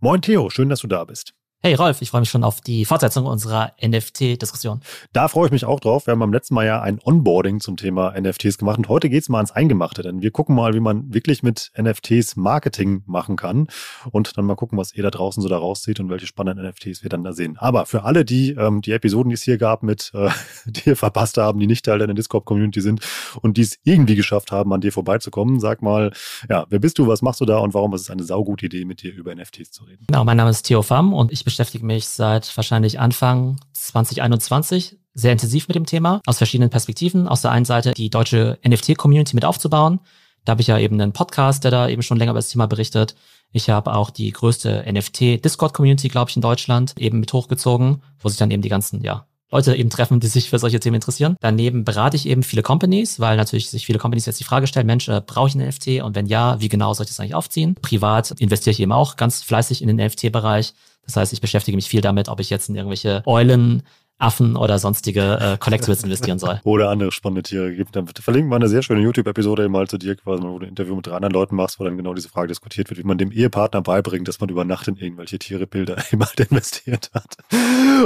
Moin Theo, schön, dass du da bist. Hey Rolf, ich freue mich schon auf die Fortsetzung unserer NFT-Diskussion. Da freue ich mich auch drauf. Wir haben beim letzten Mal ja ein Onboarding zum Thema NFTs gemacht und heute geht es mal ans Eingemachte, denn wir gucken mal, wie man wirklich mit NFTs Marketing machen kann und dann mal gucken, was ihr da draußen so da rauszieht und welche spannenden NFTs wir dann da sehen. Aber für alle, die ähm, die Episoden, die es hier gab, mit äh, dir verpasst haben, die nicht Teil der Discord-Community sind und die es irgendwie geschafft haben, an dir vorbeizukommen, sag mal, ja, wer bist du, was machst du da und warum ist es eine saugute Idee, mit dir über NFTs zu reden? Genau, mein Name ist Theo Pham und ich beschäftige mich seit wahrscheinlich Anfang 2021 sehr intensiv mit dem Thema, aus verschiedenen Perspektiven. Aus der einen Seite die deutsche NFT-Community mit aufzubauen. Da habe ich ja eben einen Podcast, der da eben schon länger über das Thema berichtet. Ich habe auch die größte NFT-Discord-Community, glaube ich, in Deutschland eben mit hochgezogen, wo sich dann eben die ganzen, ja, Leute eben treffen, die sich für solche Themen interessieren. Daneben berate ich eben viele Companies, weil natürlich sich viele Companies jetzt die Frage stellen, Mensch, äh, brauche ich einen NFT? Und wenn ja, wie genau soll ich das eigentlich aufziehen? Privat investiere ich eben auch ganz fleißig in den NFT-Bereich. Das heißt, ich beschäftige mich viel damit, ob ich jetzt in irgendwelche Eulen Affen oder sonstige äh, Collectibles investieren soll. Oder andere spannende Tiere gibt. Dann verlinken wir eine sehr schöne YouTube-Episode mal zu dir, quasi, wo du ein Interview mit drei anderen Leuten machst, wo dann genau diese Frage diskutiert wird, wie man dem Ehepartner beibringt, dass man über Nacht in irgendwelche Tierebilder eben halt investiert hat.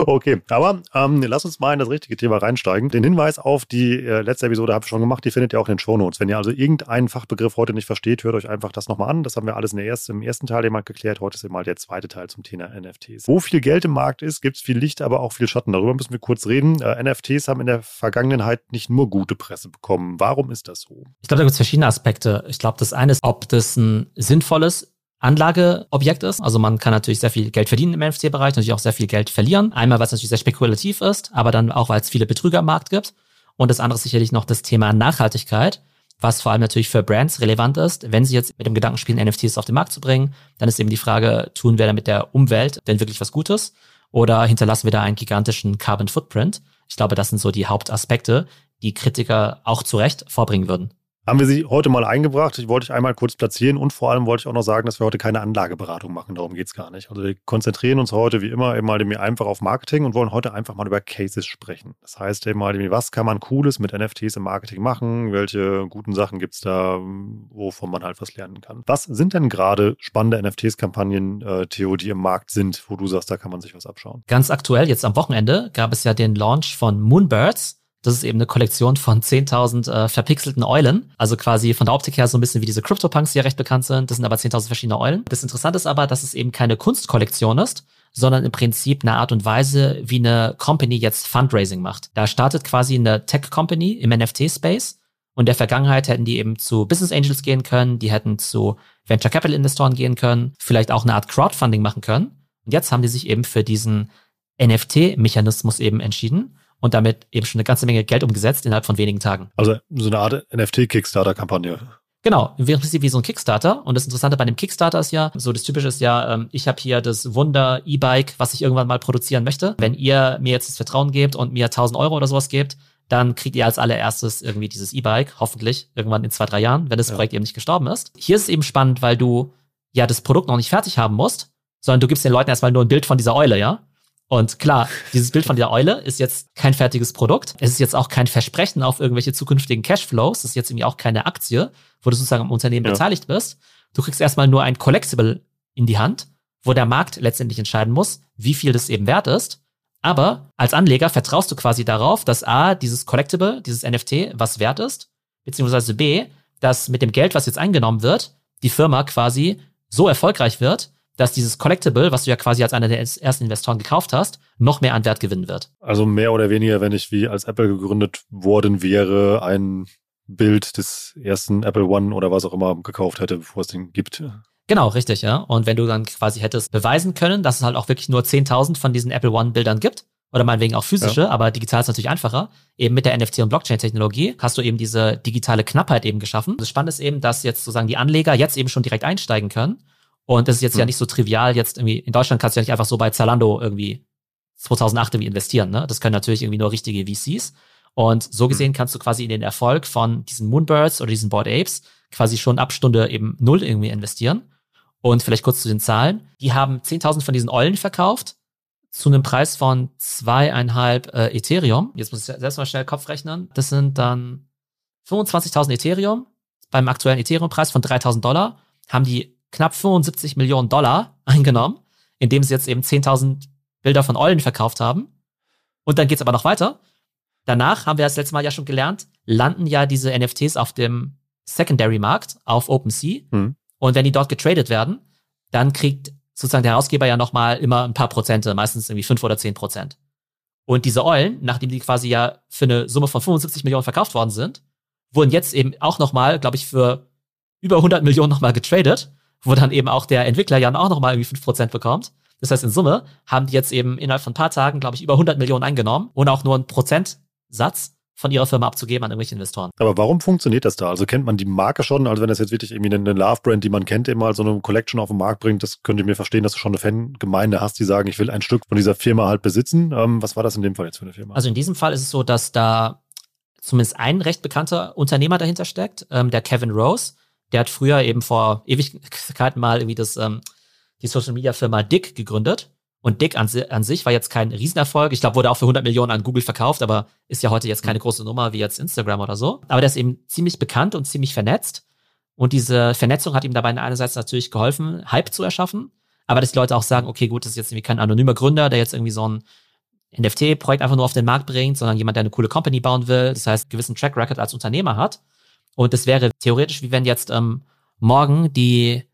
Okay, aber ähm, lass uns mal in das richtige Thema reinsteigen. Den Hinweis auf die äh, letzte Episode habe ich schon gemacht, die findet ihr auch in den Shownotes. Wenn ihr also irgendeinen Fachbegriff heute nicht versteht, hört euch einfach das nochmal an. Das haben wir alles in der ersten, im ersten Teil jemand geklärt. Heute ist eben mal der zweite Teil zum Thema NFTs. Wo viel Geld im Markt ist, gibt es viel Licht, aber auch viel Schatten. Darüber müssen wir kurz reden. Äh, NFTs haben in der Vergangenheit nicht nur gute Presse bekommen. Warum ist das so? Ich glaube, da gibt es verschiedene Aspekte. Ich glaube, das eine ist, ob das ein sinnvolles Anlageobjekt ist. Also man kann natürlich sehr viel Geld verdienen im NFT-Bereich, natürlich auch sehr viel Geld verlieren. Einmal, weil es natürlich sehr spekulativ ist, aber dann auch, weil es viele Betrüger am Markt gibt. Und das andere ist sicherlich noch das Thema Nachhaltigkeit, was vor allem natürlich für Brands relevant ist. Wenn sie jetzt mit dem Gedanken spielen, NFTs auf den Markt zu bringen, dann ist eben die Frage, tun wir da mit der Umwelt denn wirklich was Gutes? Oder hinterlassen wir da einen gigantischen Carbon Footprint? Ich glaube, das sind so die Hauptaspekte, die Kritiker auch zu Recht vorbringen würden haben wir sie heute mal eingebracht. Ich wollte ich einmal kurz platzieren und vor allem wollte ich auch noch sagen, dass wir heute keine Anlageberatung machen. Darum geht es gar nicht. Also wir konzentrieren uns heute wie immer eben mal einfach auf Marketing und wollen heute einfach mal über Cases sprechen. Das heißt eben mal, was kann man Cooles mit NFTs im Marketing machen? Welche guten Sachen gibt es da, wovon man halt was lernen kann? Was sind denn gerade spannende NFTs-Kampagnen, äh, Theo, die im Markt sind, wo du sagst, da kann man sich was abschauen? Ganz aktuell, jetzt am Wochenende, gab es ja den Launch von Moonbirds. Das ist eben eine Kollektion von 10.000 äh, verpixelten Eulen. Also quasi von der Optik her so ein bisschen wie diese CryptoPunks, die ja recht bekannt sind. Das sind aber 10.000 verschiedene Eulen. Das Interessante ist aber, dass es eben keine Kunstkollektion ist, sondern im Prinzip eine Art und Weise, wie eine Company jetzt Fundraising macht. Da startet quasi eine Tech-Company im NFT-Space. Und in der Vergangenheit hätten die eben zu Business Angels gehen können, die hätten zu Venture Capital Investoren gehen können, vielleicht auch eine Art Crowdfunding machen können. Und jetzt haben die sich eben für diesen NFT-Mechanismus eben entschieden und damit eben schon eine ganze Menge Geld umgesetzt innerhalb von wenigen Tagen. Also so eine Art NFT-Kickstarter-Kampagne. Genau, im Prinzip wie so ein Kickstarter. Und das Interessante bei dem Kickstarter ist ja, so das Typische ist ja, ähm, ich habe hier das Wunder E-Bike, was ich irgendwann mal produzieren möchte. Wenn ihr mir jetzt das Vertrauen gebt und mir 1000 Euro oder sowas gebt, dann kriegt ihr als allererstes irgendwie dieses E-Bike, hoffentlich irgendwann in zwei, drei Jahren, wenn das ja. Projekt eben nicht gestorben ist. Hier ist es eben spannend, weil du ja das Produkt noch nicht fertig haben musst, sondern du gibst den Leuten erstmal nur ein Bild von dieser Eule, ja? Und klar, dieses Bild von der Eule ist jetzt kein fertiges Produkt. Es ist jetzt auch kein Versprechen auf irgendwelche zukünftigen Cashflows. Es ist jetzt irgendwie auch keine Aktie, wo du sozusagen am Unternehmen ja. beteiligt bist. Du kriegst erstmal nur ein Collectible in die Hand, wo der Markt letztendlich entscheiden muss, wie viel das eben wert ist. Aber als Anleger vertraust du quasi darauf, dass A, dieses Collectible, dieses NFT, was wert ist, beziehungsweise B, dass mit dem Geld, was jetzt eingenommen wird, die Firma quasi so erfolgreich wird, dass dieses Collectible, was du ja quasi als einer der ersten Investoren gekauft hast, noch mehr an Wert gewinnen wird. Also mehr oder weniger, wenn ich wie als Apple gegründet worden wäre, ein Bild des ersten Apple One oder was auch immer gekauft hätte, bevor es den gibt. Genau, richtig, ja. Und wenn du dann quasi hättest beweisen können, dass es halt auch wirklich nur 10.000 von diesen Apple One-Bildern gibt, oder meinetwegen auch physische, ja. aber digital ist natürlich einfacher. Eben mit der NFT- und Blockchain-Technologie hast du eben diese digitale Knappheit eben geschaffen. Das Spannende ist eben, dass jetzt sozusagen die Anleger jetzt eben schon direkt einsteigen können und das ist jetzt hm. ja nicht so trivial, jetzt irgendwie, in Deutschland kannst du ja nicht einfach so bei Zalando irgendwie 2008 irgendwie investieren, ne? Das können natürlich irgendwie nur richtige VCs. Und so hm. gesehen kannst du quasi in den Erfolg von diesen Moonbirds oder diesen Board Apes quasi schon ab Stunde eben null irgendwie investieren. Und vielleicht kurz zu den Zahlen. Die haben 10.000 von diesen Eulen verkauft zu einem Preis von zweieinhalb äh, Ethereum. Jetzt muss ich selbst mal schnell Kopf rechnen. Das sind dann 25.000 Ethereum. Beim aktuellen Ethereum-Preis von 3.000 Dollar haben die knapp 75 Millionen Dollar eingenommen, indem sie jetzt eben 10.000 Bilder von Eulen verkauft haben. Und dann geht's aber noch weiter. Danach haben wir das letzte Mal ja schon gelernt, landen ja diese NFTs auf dem Secondary-Markt, auf OpenSea. Mhm. Und wenn die dort getradet werden, dann kriegt sozusagen der Herausgeber ja nochmal immer ein paar Prozente, meistens irgendwie fünf oder zehn Prozent. Und diese Eulen, nachdem die quasi ja für eine Summe von 75 Millionen verkauft worden sind, wurden jetzt eben auch nochmal, glaube ich, für über 100 Millionen nochmal getradet, wo dann eben auch der Entwickler ja auch nochmal irgendwie fünf Prozent bekommt. Das heißt, in Summe haben die jetzt eben innerhalb von ein paar Tagen, glaube ich, über 100 Millionen eingenommen und auch nur einen Prozentsatz von ihrer Firma abzugeben an irgendwelche Investoren. Aber warum funktioniert das da? Also kennt man die Marke schon? Also wenn das jetzt wirklich irgendwie eine Love-Brand, die man kennt, immer so eine Collection auf den Markt bringt, das könnt ihr mir verstehen, dass du schon eine Fangemeinde hast, die sagen, ich will ein Stück von dieser Firma halt besitzen. Ähm, was war das in dem Fall jetzt für eine Firma? Also in diesem Fall ist es so, dass da zumindest ein recht bekannter Unternehmer dahinter steckt, ähm, der Kevin Rose. Der hat früher eben vor Ewigkeiten mal irgendwie das, ähm, die Social Media Firma Dick gegründet. Und Dick an, an, sich war jetzt kein Riesenerfolg. Ich glaube, wurde auch für 100 Millionen an Google verkauft, aber ist ja heute jetzt keine große Nummer wie jetzt Instagram oder so. Aber der ist eben ziemlich bekannt und ziemlich vernetzt. Und diese Vernetzung hat ihm dabei einerseits natürlich geholfen, Hype zu erschaffen. Aber dass die Leute auch sagen, okay, gut, das ist jetzt irgendwie kein anonymer Gründer, der jetzt irgendwie so ein NFT-Projekt einfach nur auf den Markt bringt, sondern jemand, der eine coole Company bauen will. Das heißt, einen gewissen Track Record als Unternehmer hat. Und das wäre theoretisch, wie wenn jetzt ähm, morgen die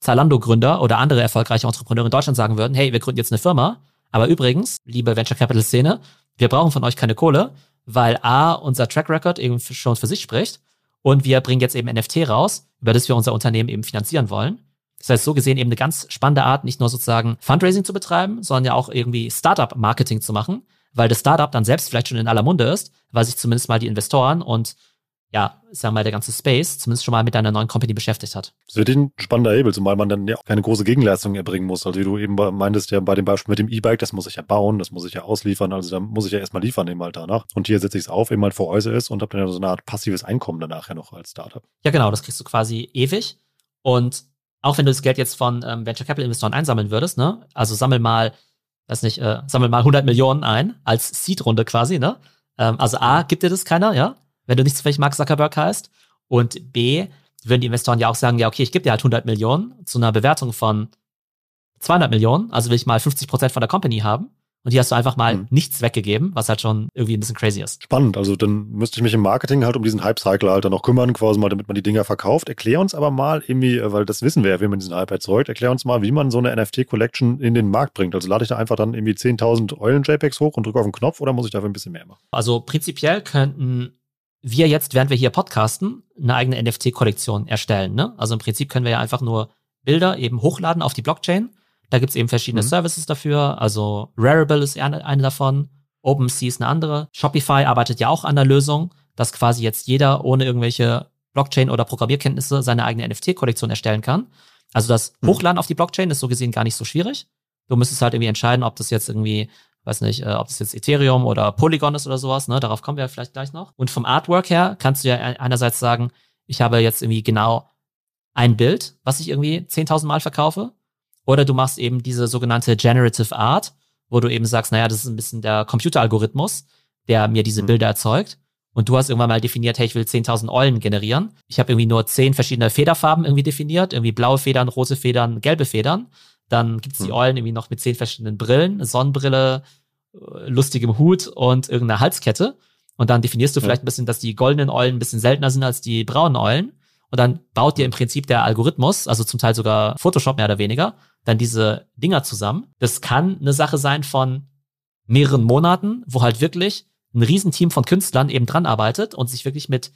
Zalando-Gründer oder andere erfolgreiche Entrepreneure in Deutschland sagen würden, hey, wir gründen jetzt eine Firma, aber übrigens, liebe Venture Capital Szene, wir brauchen von euch keine Kohle, weil A, unser Track Record eben schon für sich spricht und wir bringen jetzt eben NFT raus, über das wir unser Unternehmen eben finanzieren wollen. Das heißt, so gesehen eben eine ganz spannende Art, nicht nur sozusagen Fundraising zu betreiben, sondern ja auch irgendwie Startup-Marketing zu machen, weil das Startup dann selbst vielleicht schon in aller Munde ist, weil sich zumindest mal die Investoren und ja, sagen wir mal, der ganze Space zumindest schon mal mit deiner neuen Company beschäftigt hat. Das wird ein spannender Hebel, zumal man dann ja auch keine große Gegenleistung erbringen muss. Also wie du eben meintest, ja bei dem Beispiel mit dem E-Bike, das muss ich ja bauen, das muss ich ja ausliefern, also da muss ich ja erstmal liefern eben halt danach. Und hier setze ich es auf, eben halt vor Euse ist und habe dann ja so eine Art passives Einkommen danach ja noch als Startup. Ja genau, das kriegst du quasi ewig und auch wenn du das Geld jetzt von ähm, Venture Capital Investoren einsammeln würdest, ne, also sammel mal, weiß nicht, äh, sammel mal 100 Millionen ein als Seed-Runde quasi, ne, ähm, also A, gibt dir das keiner, ja, wenn du nicht zufällig Mark Zuckerberg heißt. Und B, würden die Investoren ja auch sagen, ja, okay, ich gebe dir halt 100 Millionen zu einer Bewertung von 200 Millionen, also will ich mal 50 Prozent von der Company haben. Und hier hast du einfach mal mhm. nichts weggegeben, was halt schon irgendwie ein bisschen crazy ist. Spannend. Also dann müsste ich mich im Marketing halt um diesen Hype-Cycle halt dann noch kümmern, quasi mal, damit man die Dinger verkauft. Erklär uns aber mal irgendwie, äh, weil das wissen wir ja, wie man diesen Hype erzeugt, erklär uns mal, wie man so eine NFT-Collection in den Markt bringt. Also lade ich da einfach dann irgendwie 10.000 Eulen-JPEGs hoch und drücke auf den Knopf oder muss ich dafür ein bisschen mehr machen? Also prinzipiell könnten wir jetzt, während wir hier podcasten, eine eigene NFT-Kollektion erstellen. Ne? Also im Prinzip können wir ja einfach nur Bilder eben hochladen auf die Blockchain. Da gibt's eben verschiedene mhm. Services dafür. Also Rarible ist eine, eine davon, OpenSea ist eine andere. Shopify arbeitet ja auch an der Lösung, dass quasi jetzt jeder ohne irgendwelche Blockchain- oder Programmierkenntnisse seine eigene NFT-Kollektion erstellen kann. Also das mhm. Hochladen auf die Blockchain ist so gesehen gar nicht so schwierig. Du müsstest halt irgendwie entscheiden, ob das jetzt irgendwie weiß nicht, äh, ob das jetzt Ethereum oder Polygon ist oder sowas, ne? Darauf kommen wir vielleicht gleich noch. Und vom Artwork her kannst du ja einerseits sagen, ich habe jetzt irgendwie genau ein Bild, was ich irgendwie 10.000 Mal verkaufe. Oder du machst eben diese sogenannte Generative Art, wo du eben sagst, naja, das ist ein bisschen der Computeralgorithmus, der mir diese mhm. Bilder erzeugt. Und du hast irgendwann mal definiert, hey, ich will 10.000 Eulen generieren. Ich habe irgendwie nur 10 verschiedene Federfarben irgendwie definiert, irgendwie blaue Federn, rote Federn, gelbe Federn. Dann gibt's die hm. Eulen irgendwie noch mit zehn verschiedenen Brillen, Sonnenbrille, lustigem Hut und irgendeiner Halskette. Und dann definierst du vielleicht ein bisschen, dass die goldenen Eulen ein bisschen seltener sind als die braunen Eulen. Und dann baut dir im Prinzip der Algorithmus, also zum Teil sogar Photoshop mehr oder weniger, dann diese Dinger zusammen. Das kann eine Sache sein von mehreren Monaten, wo halt wirklich ein Riesenteam von Künstlern eben dran arbeitet und sich wirklich mit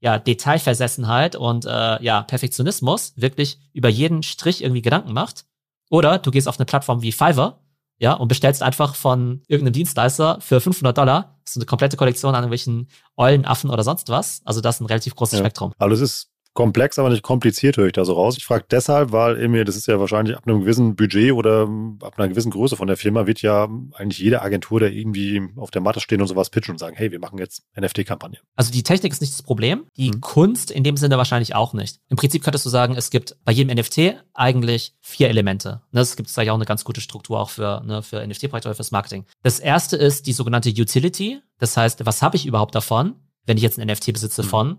ja, Detailversessenheit und äh, ja, Perfektionismus wirklich über jeden Strich irgendwie Gedanken macht. Oder du gehst auf eine Plattform wie Fiverr, ja, und bestellst einfach von irgendeinem Dienstleister für 500 Dollar so eine komplette Kollektion an irgendwelchen Eulenaffen oder sonst was. Also das ist ein relativ großes ja. Spektrum. Aber es ist komplex, aber nicht kompliziert, höre ich da so raus. Ich frage deshalb, weil mir, das ist ja wahrscheinlich ab einem gewissen Budget oder ab einer gewissen Größe von der Firma wird ja eigentlich jede Agentur, der irgendwie auf der Matte stehen und sowas pitchen und sagen, hey, wir machen jetzt NFT-Kampagne. Also die Technik ist nicht das Problem, die mhm. Kunst in dem Sinne wahrscheinlich auch nicht. Im Prinzip könntest du sagen, es gibt bei jedem NFT eigentlich vier Elemente. Das gibt es ja auch eine ganz gute Struktur auch für, ne, für NFT-Projekte oder fürs Marketing. Das erste ist die sogenannte Utility. Das heißt, was habe ich überhaupt davon, wenn ich jetzt ein NFT besitze mhm. von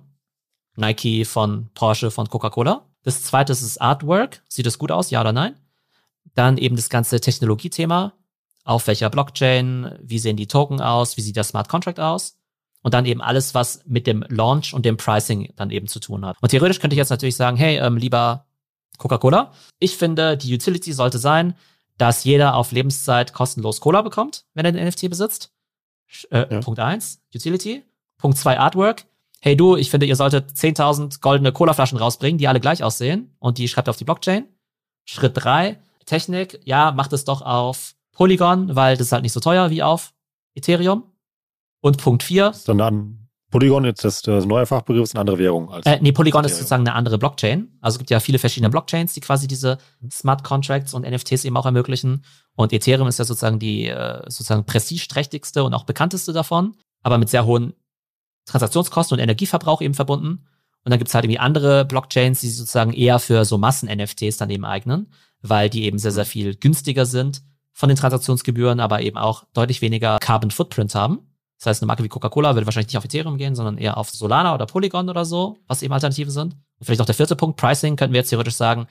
Nike, von Porsche, von Coca-Cola. Das zweite ist das Artwork. Sieht das gut aus, ja oder nein? Dann eben das ganze Technologiethema. Auf welcher Blockchain? Wie sehen die Token aus? Wie sieht der Smart Contract aus? Und dann eben alles, was mit dem Launch und dem Pricing dann eben zu tun hat. Und theoretisch könnte ich jetzt natürlich sagen, hey, ähm, lieber Coca-Cola, ich finde, die Utility sollte sein, dass jeder auf Lebenszeit kostenlos Cola bekommt, wenn er den NFT besitzt. Äh, ja. Punkt eins Utility. Punkt zwei Artwork. Hey du, ich finde, ihr solltet 10.000 goldene Cola-Flaschen rausbringen, die alle gleich aussehen und die schreibt auf die Blockchain. Schritt drei Technik. Ja, macht es doch auf Polygon, weil das ist halt nicht so teuer wie auf Ethereum. Und Punkt vier Dann an Polygon jetzt das, das neue Fachbegriff ist eine andere Währung. Als äh, nee, Polygon ist sozusagen eine andere Blockchain. Also es gibt ja viele verschiedene Blockchains, die quasi diese Smart Contracts und NFTs eben auch ermöglichen. Und Ethereum ist ja sozusagen die äh, sozusagen prestigeträchtigste und auch bekannteste davon, aber mit sehr hohen Transaktionskosten und Energieverbrauch eben verbunden. Und dann gibt es halt irgendwie andere Blockchains, die sich sozusagen eher für so Massen-NFTs dann eben eignen, weil die eben sehr, sehr viel günstiger sind von den Transaktionsgebühren, aber eben auch deutlich weniger Carbon Footprint haben. Das heißt, eine Marke wie Coca-Cola würde wahrscheinlich nicht auf Ethereum gehen, sondern eher auf Solana oder Polygon oder so, was eben Alternativen sind. Und vielleicht noch der vierte Punkt, Pricing, könnten wir jetzt theoretisch sagen,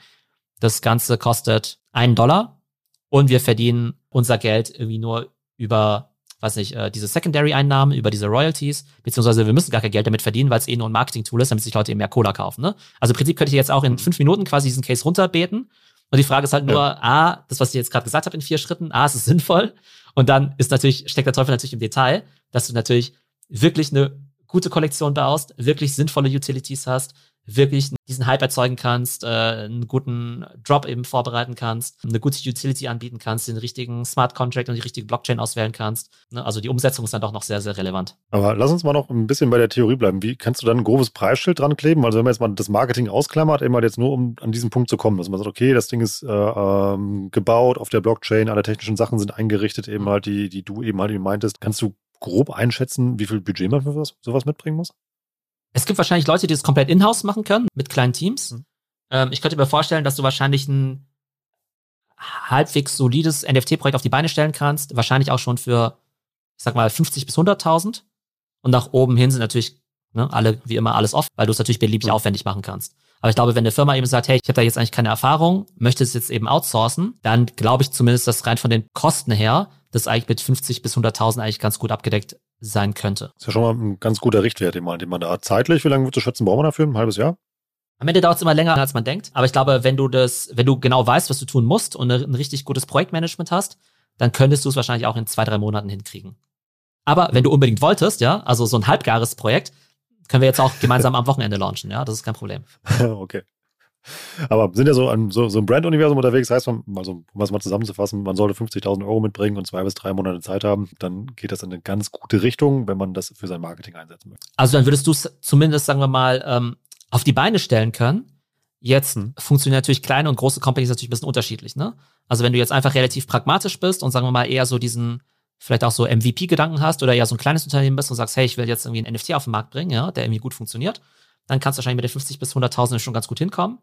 das Ganze kostet einen Dollar und wir verdienen unser Geld irgendwie nur über, weiß nicht, äh, diese Secondary-Einnahmen, über diese Royalties, beziehungsweise wir müssen gar kein Geld damit verdienen, weil es eh nur ein Marketing-Tool ist, damit sich Leute eben mehr Cola kaufen. Ne? Also im Prinzip könnte ich jetzt auch in fünf Minuten quasi diesen Case runterbeten und die Frage ist halt nur, ja. A, das, was ich jetzt gerade gesagt habe in vier Schritten, A, ist es sinnvoll? Und dann ist natürlich, steckt der Teufel natürlich im Detail, dass du natürlich wirklich eine gute Kollektion baust, wirklich sinnvolle Utilities hast, wirklich diesen Hype erzeugen kannst, äh, einen guten Drop eben vorbereiten kannst, eine gute Utility anbieten kannst, den richtigen Smart Contract und die richtige Blockchain auswählen kannst. Ne? Also die Umsetzung ist dann doch noch sehr, sehr relevant. Aber lass uns mal noch ein bisschen bei der Theorie bleiben. Wie kannst du dann ein grobes Preisschild dran kleben? Also wenn man jetzt mal das Marketing ausklammert, immer jetzt nur um an diesen Punkt zu kommen, dass man sagt, okay, das Ding ist äh, ähm, gebaut auf der Blockchain, alle technischen Sachen sind eingerichtet, eben halt, die, die du eben halt meintest. Kannst du grob einschätzen, wie viel Budget man für sowas, sowas mitbringen muss? Es gibt wahrscheinlich Leute, die das komplett in-house machen können, mit kleinen Teams. Mhm. Ähm, ich könnte mir vorstellen, dass du wahrscheinlich ein halbwegs solides NFT-Projekt auf die Beine stellen kannst. Wahrscheinlich auch schon für, ich sag mal, 50 bis 100.000. Und nach oben hin sind natürlich ne, alle, wie immer, alles offen, weil du es natürlich beliebig mhm. aufwendig machen kannst. Aber ich glaube, wenn eine Firma eben sagt, hey, ich habe da jetzt eigentlich keine Erfahrung, möchte es jetzt eben outsourcen, dann glaube ich zumindest, dass rein von den Kosten her das eigentlich mit 50 bis 100.000 eigentlich ganz gut abgedeckt sein könnte. Das ist ja schon mal ein ganz guter Richtwert, den man, den man da hat. Zeitlich, wie lange würdest du schätzen, brauchen wir dafür? Ein halbes Jahr? Am Ende dauert es immer länger, als man denkt. Aber ich glaube, wenn du das, wenn du genau weißt, was du tun musst und ein richtig gutes Projektmanagement hast, dann könntest du es wahrscheinlich auch in zwei, drei Monaten hinkriegen. Aber wenn du unbedingt wolltest, ja, also so ein halbgares Projekt, können wir jetzt auch gemeinsam am Wochenende launchen, ja, das ist kein Problem. okay. Aber sind ja so, ein, so, so ein Brand-Universum unterwegs, heißt man, also um was mal zusammenzufassen, man sollte 50.000 Euro mitbringen und zwei bis drei Monate Zeit haben, dann geht das in eine ganz gute Richtung, wenn man das für sein Marketing einsetzen möchte. Also dann würdest du es zumindest, sagen wir mal, ähm, auf die Beine stellen können. Jetzt hm. funktionieren natürlich kleine und große Companies natürlich ein bisschen unterschiedlich, ne? Also wenn du jetzt einfach relativ pragmatisch bist und sagen wir mal eher so diesen, vielleicht auch so MVP-Gedanken hast oder eher so ein kleines Unternehmen bist und sagst, hey, ich will jetzt irgendwie ein NFT auf den Markt bringen, ja, der irgendwie gut funktioniert, dann kannst du wahrscheinlich mit den 50 bis 100.000 schon ganz gut hinkommen.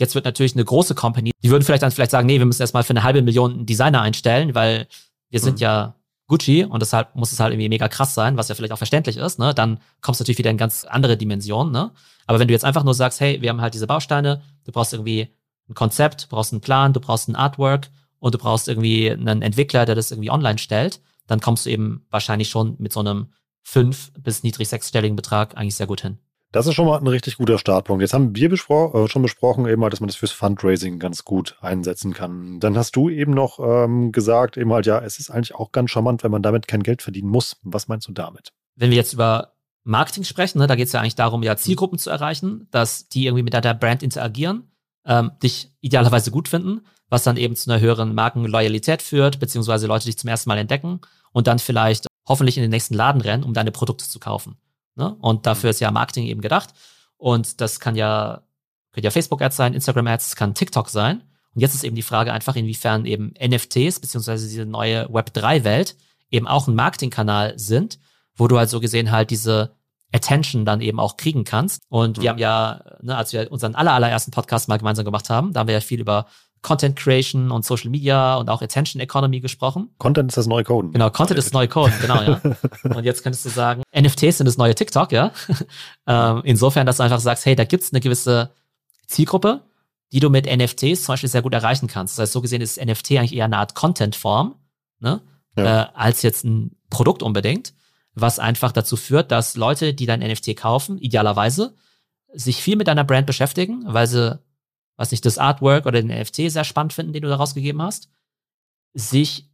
Jetzt wird natürlich eine große Company, die würden vielleicht dann vielleicht sagen, nee, wir müssen erstmal für eine halbe Million einen Designer einstellen, weil wir sind mhm. ja Gucci und deshalb muss es halt irgendwie mega krass sein, was ja vielleicht auch verständlich ist, ne? Dann kommst du natürlich wieder in ganz andere Dimensionen, ne? Aber wenn du jetzt einfach nur sagst, hey, wir haben halt diese Bausteine, du brauchst irgendwie ein Konzept, du brauchst einen Plan, du brauchst ein Artwork und du brauchst irgendwie einen Entwickler, der das irgendwie online stellt, dann kommst du eben wahrscheinlich schon mit so einem fünf bis niedrig sechsstelligen Betrag eigentlich sehr gut hin. Das ist schon mal ein richtig guter Startpunkt. Jetzt haben wir bespro äh, schon besprochen, eben halt, dass man das fürs Fundraising ganz gut einsetzen kann. Dann hast du eben noch ähm, gesagt, eben halt, ja, es ist eigentlich auch ganz charmant, wenn man damit kein Geld verdienen muss. Was meinst du damit? Wenn wir jetzt über Marketing sprechen, ne, da geht es ja eigentlich darum, ja, Zielgruppen zu erreichen, dass die irgendwie mit deiner Brand interagieren, ähm, dich idealerweise gut finden, was dann eben zu einer höheren Markenloyalität führt, beziehungsweise Leute dich zum ersten Mal entdecken und dann vielleicht hoffentlich in den nächsten Laden rennen, um deine Produkte zu kaufen. Ne? Und dafür mhm. ist ja Marketing eben gedacht. Und das kann ja, kann ja Facebook-Ads sein, Instagram-Ads, kann TikTok sein. Und jetzt ist eben die Frage einfach, inwiefern eben NFTs beziehungsweise diese neue Web3-Welt eben auch ein Marketingkanal sind, wo du halt so gesehen halt diese Attention dann eben auch kriegen kannst. Und mhm. wir haben ja, ne, als wir unseren aller, allerersten Podcast mal gemeinsam gemacht haben, da haben wir ja viel über Content Creation und Social Media und auch Attention Economy gesprochen. Content ist das neue Code. Genau, Content ist das neue Code, genau, ja. Und jetzt könntest du sagen, NFTs sind das neue TikTok, ja. ähm, insofern, dass du einfach sagst, hey, da gibt's eine gewisse Zielgruppe, die du mit NFTs zum Beispiel sehr gut erreichen kannst. Das heißt, so gesehen ist NFT eigentlich eher eine Art Content-Form, ne? Ja. Äh, als jetzt ein Produkt unbedingt, was einfach dazu führt, dass Leute, die dein NFT kaufen, idealerweise, sich viel mit deiner Brand beschäftigen, weil sie, was nicht, das Artwork oder den NFT sehr spannend finden, den du da rausgegeben hast, sich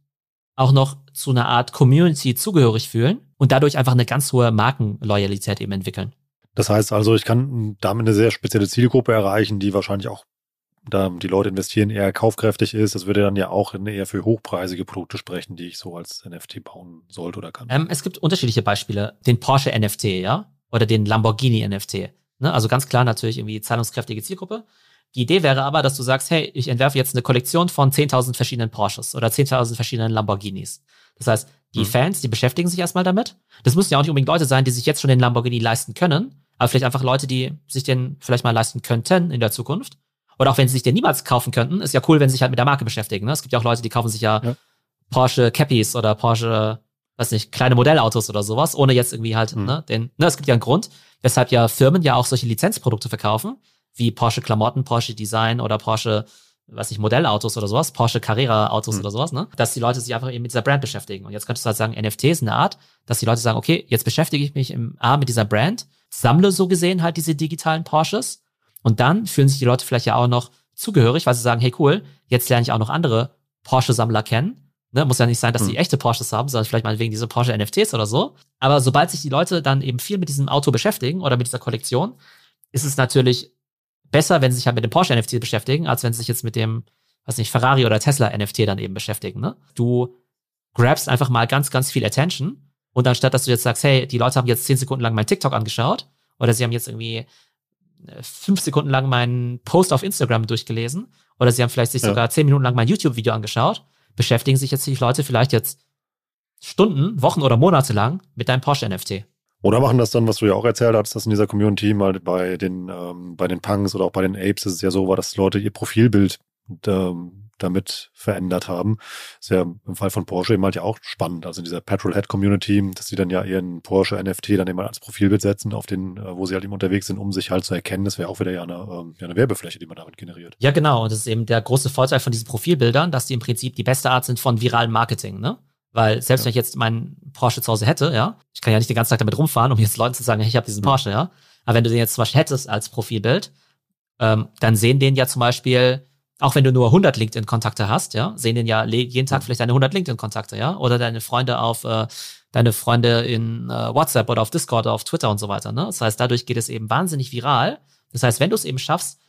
auch noch zu einer Art Community zugehörig fühlen und dadurch einfach eine ganz hohe Markenloyalität eben entwickeln. Das heißt also, ich kann damit eine sehr spezielle Zielgruppe erreichen, die wahrscheinlich auch da die Leute investieren, eher kaufkräftig ist. Das würde dann ja auch eher für hochpreisige Produkte sprechen, die ich so als NFT bauen sollte oder kann. Ähm, es gibt unterschiedliche Beispiele. Den Porsche NFT, ja, oder den Lamborghini NFT. Ne? Also ganz klar natürlich irgendwie zahlungskräftige Zielgruppe. Die Idee wäre aber, dass du sagst, hey, ich entwerfe jetzt eine Kollektion von 10.000 verschiedenen Porsches oder 10.000 verschiedenen Lamborghinis. Das heißt, die mhm. Fans, die beschäftigen sich erstmal damit. Das müssen ja auch nicht unbedingt Leute sein, die sich jetzt schon den Lamborghini leisten können, aber vielleicht einfach Leute, die sich den vielleicht mal leisten könnten in der Zukunft. Oder auch wenn sie sich den niemals kaufen könnten, ist ja cool, wenn sie sich halt mit der Marke beschäftigen. Ne? Es gibt ja auch Leute, die kaufen sich ja, ja. Porsche Cappies oder Porsche, weiß nicht, kleine Modellautos oder sowas, ohne jetzt irgendwie halt, mhm. ne, den, ne, es gibt ja einen Grund, weshalb ja Firmen ja auch solche Lizenzprodukte verkaufen, wie Porsche Klamotten, Porsche Design oder Porsche, weiß nicht, Modellautos oder sowas, Porsche Carrera Autos mhm. oder sowas, ne, dass die Leute sich einfach eben mit dieser Brand beschäftigen. Und jetzt könntest du halt sagen, NFT ist eine Art, dass die Leute sagen, okay, jetzt beschäftige ich mich im A mit dieser Brand, sammle so gesehen halt diese digitalen Porsches und dann fühlen sich die Leute vielleicht ja auch noch zugehörig, weil sie sagen, hey cool, jetzt lerne ich auch noch andere Porsche-Sammler kennen. Ne, muss ja nicht sein, dass hm. die echte Porsches haben, sondern vielleicht mal wegen dieser Porsche NFTs oder so. Aber sobald sich die Leute dann eben viel mit diesem Auto beschäftigen oder mit dieser Kollektion, ist es natürlich besser, wenn sie sich halt mit dem Porsche NFT beschäftigen, als wenn sie sich jetzt mit dem, was nicht, Ferrari oder Tesla NFT dann eben beschäftigen. Ne? Du grabst einfach mal ganz, ganz viel Attention und anstatt, dass du jetzt sagst, hey, die Leute haben jetzt zehn Sekunden lang mein TikTok angeschaut oder sie haben jetzt irgendwie fünf Sekunden lang meinen Post auf Instagram durchgelesen oder sie haben vielleicht sich ja. sogar zehn Minuten lang mein YouTube-Video angeschaut, beschäftigen sich jetzt die Leute vielleicht jetzt Stunden, Wochen oder Monate lang mit deinem Porsche-NFT. Oder machen das dann, was du ja auch erzählt hast, dass in dieser Community mal bei den, ähm, bei den Punks oder auch bei den Apes ist es ja so war, dass Leute ihr Profilbild ähm, damit verändert haben. Ist ja im Fall von Porsche eben halt ja auch spannend. Also in dieser Petrolhead-Community, dass sie dann ja ihren Porsche NFT dann immer als Profilbild setzen, auf den, äh, wo sie halt eben unterwegs sind, um sich halt zu erkennen. Das wäre auch wieder ja eine, ähm, ja eine Werbefläche, die man damit generiert. Ja, genau. Und das ist eben der große Vorteil von diesen Profilbildern, dass die im Prinzip die beste Art sind von viralem Marketing, ne? Weil selbst ja. wenn ich jetzt meinen Porsche zu Hause hätte, ja, ich kann ja nicht den ganzen Tag damit rumfahren, um jetzt Leuten zu sagen, hey, ich habe diesen Porsche, ja. Aber wenn du den jetzt zum Beispiel hättest als Profilbild, ähm, dann sehen den ja zum Beispiel auch wenn du nur 100 LinkedIn-Kontakte hast, ja, sehen den ja jeden Tag vielleicht deine 100 LinkedIn-Kontakte, ja, oder deine Freunde auf, äh, deine Freunde in äh, WhatsApp oder auf Discord oder auf Twitter und so weiter, ne? Das heißt, dadurch geht es eben wahnsinnig viral. Das heißt, wenn du es eben schaffst,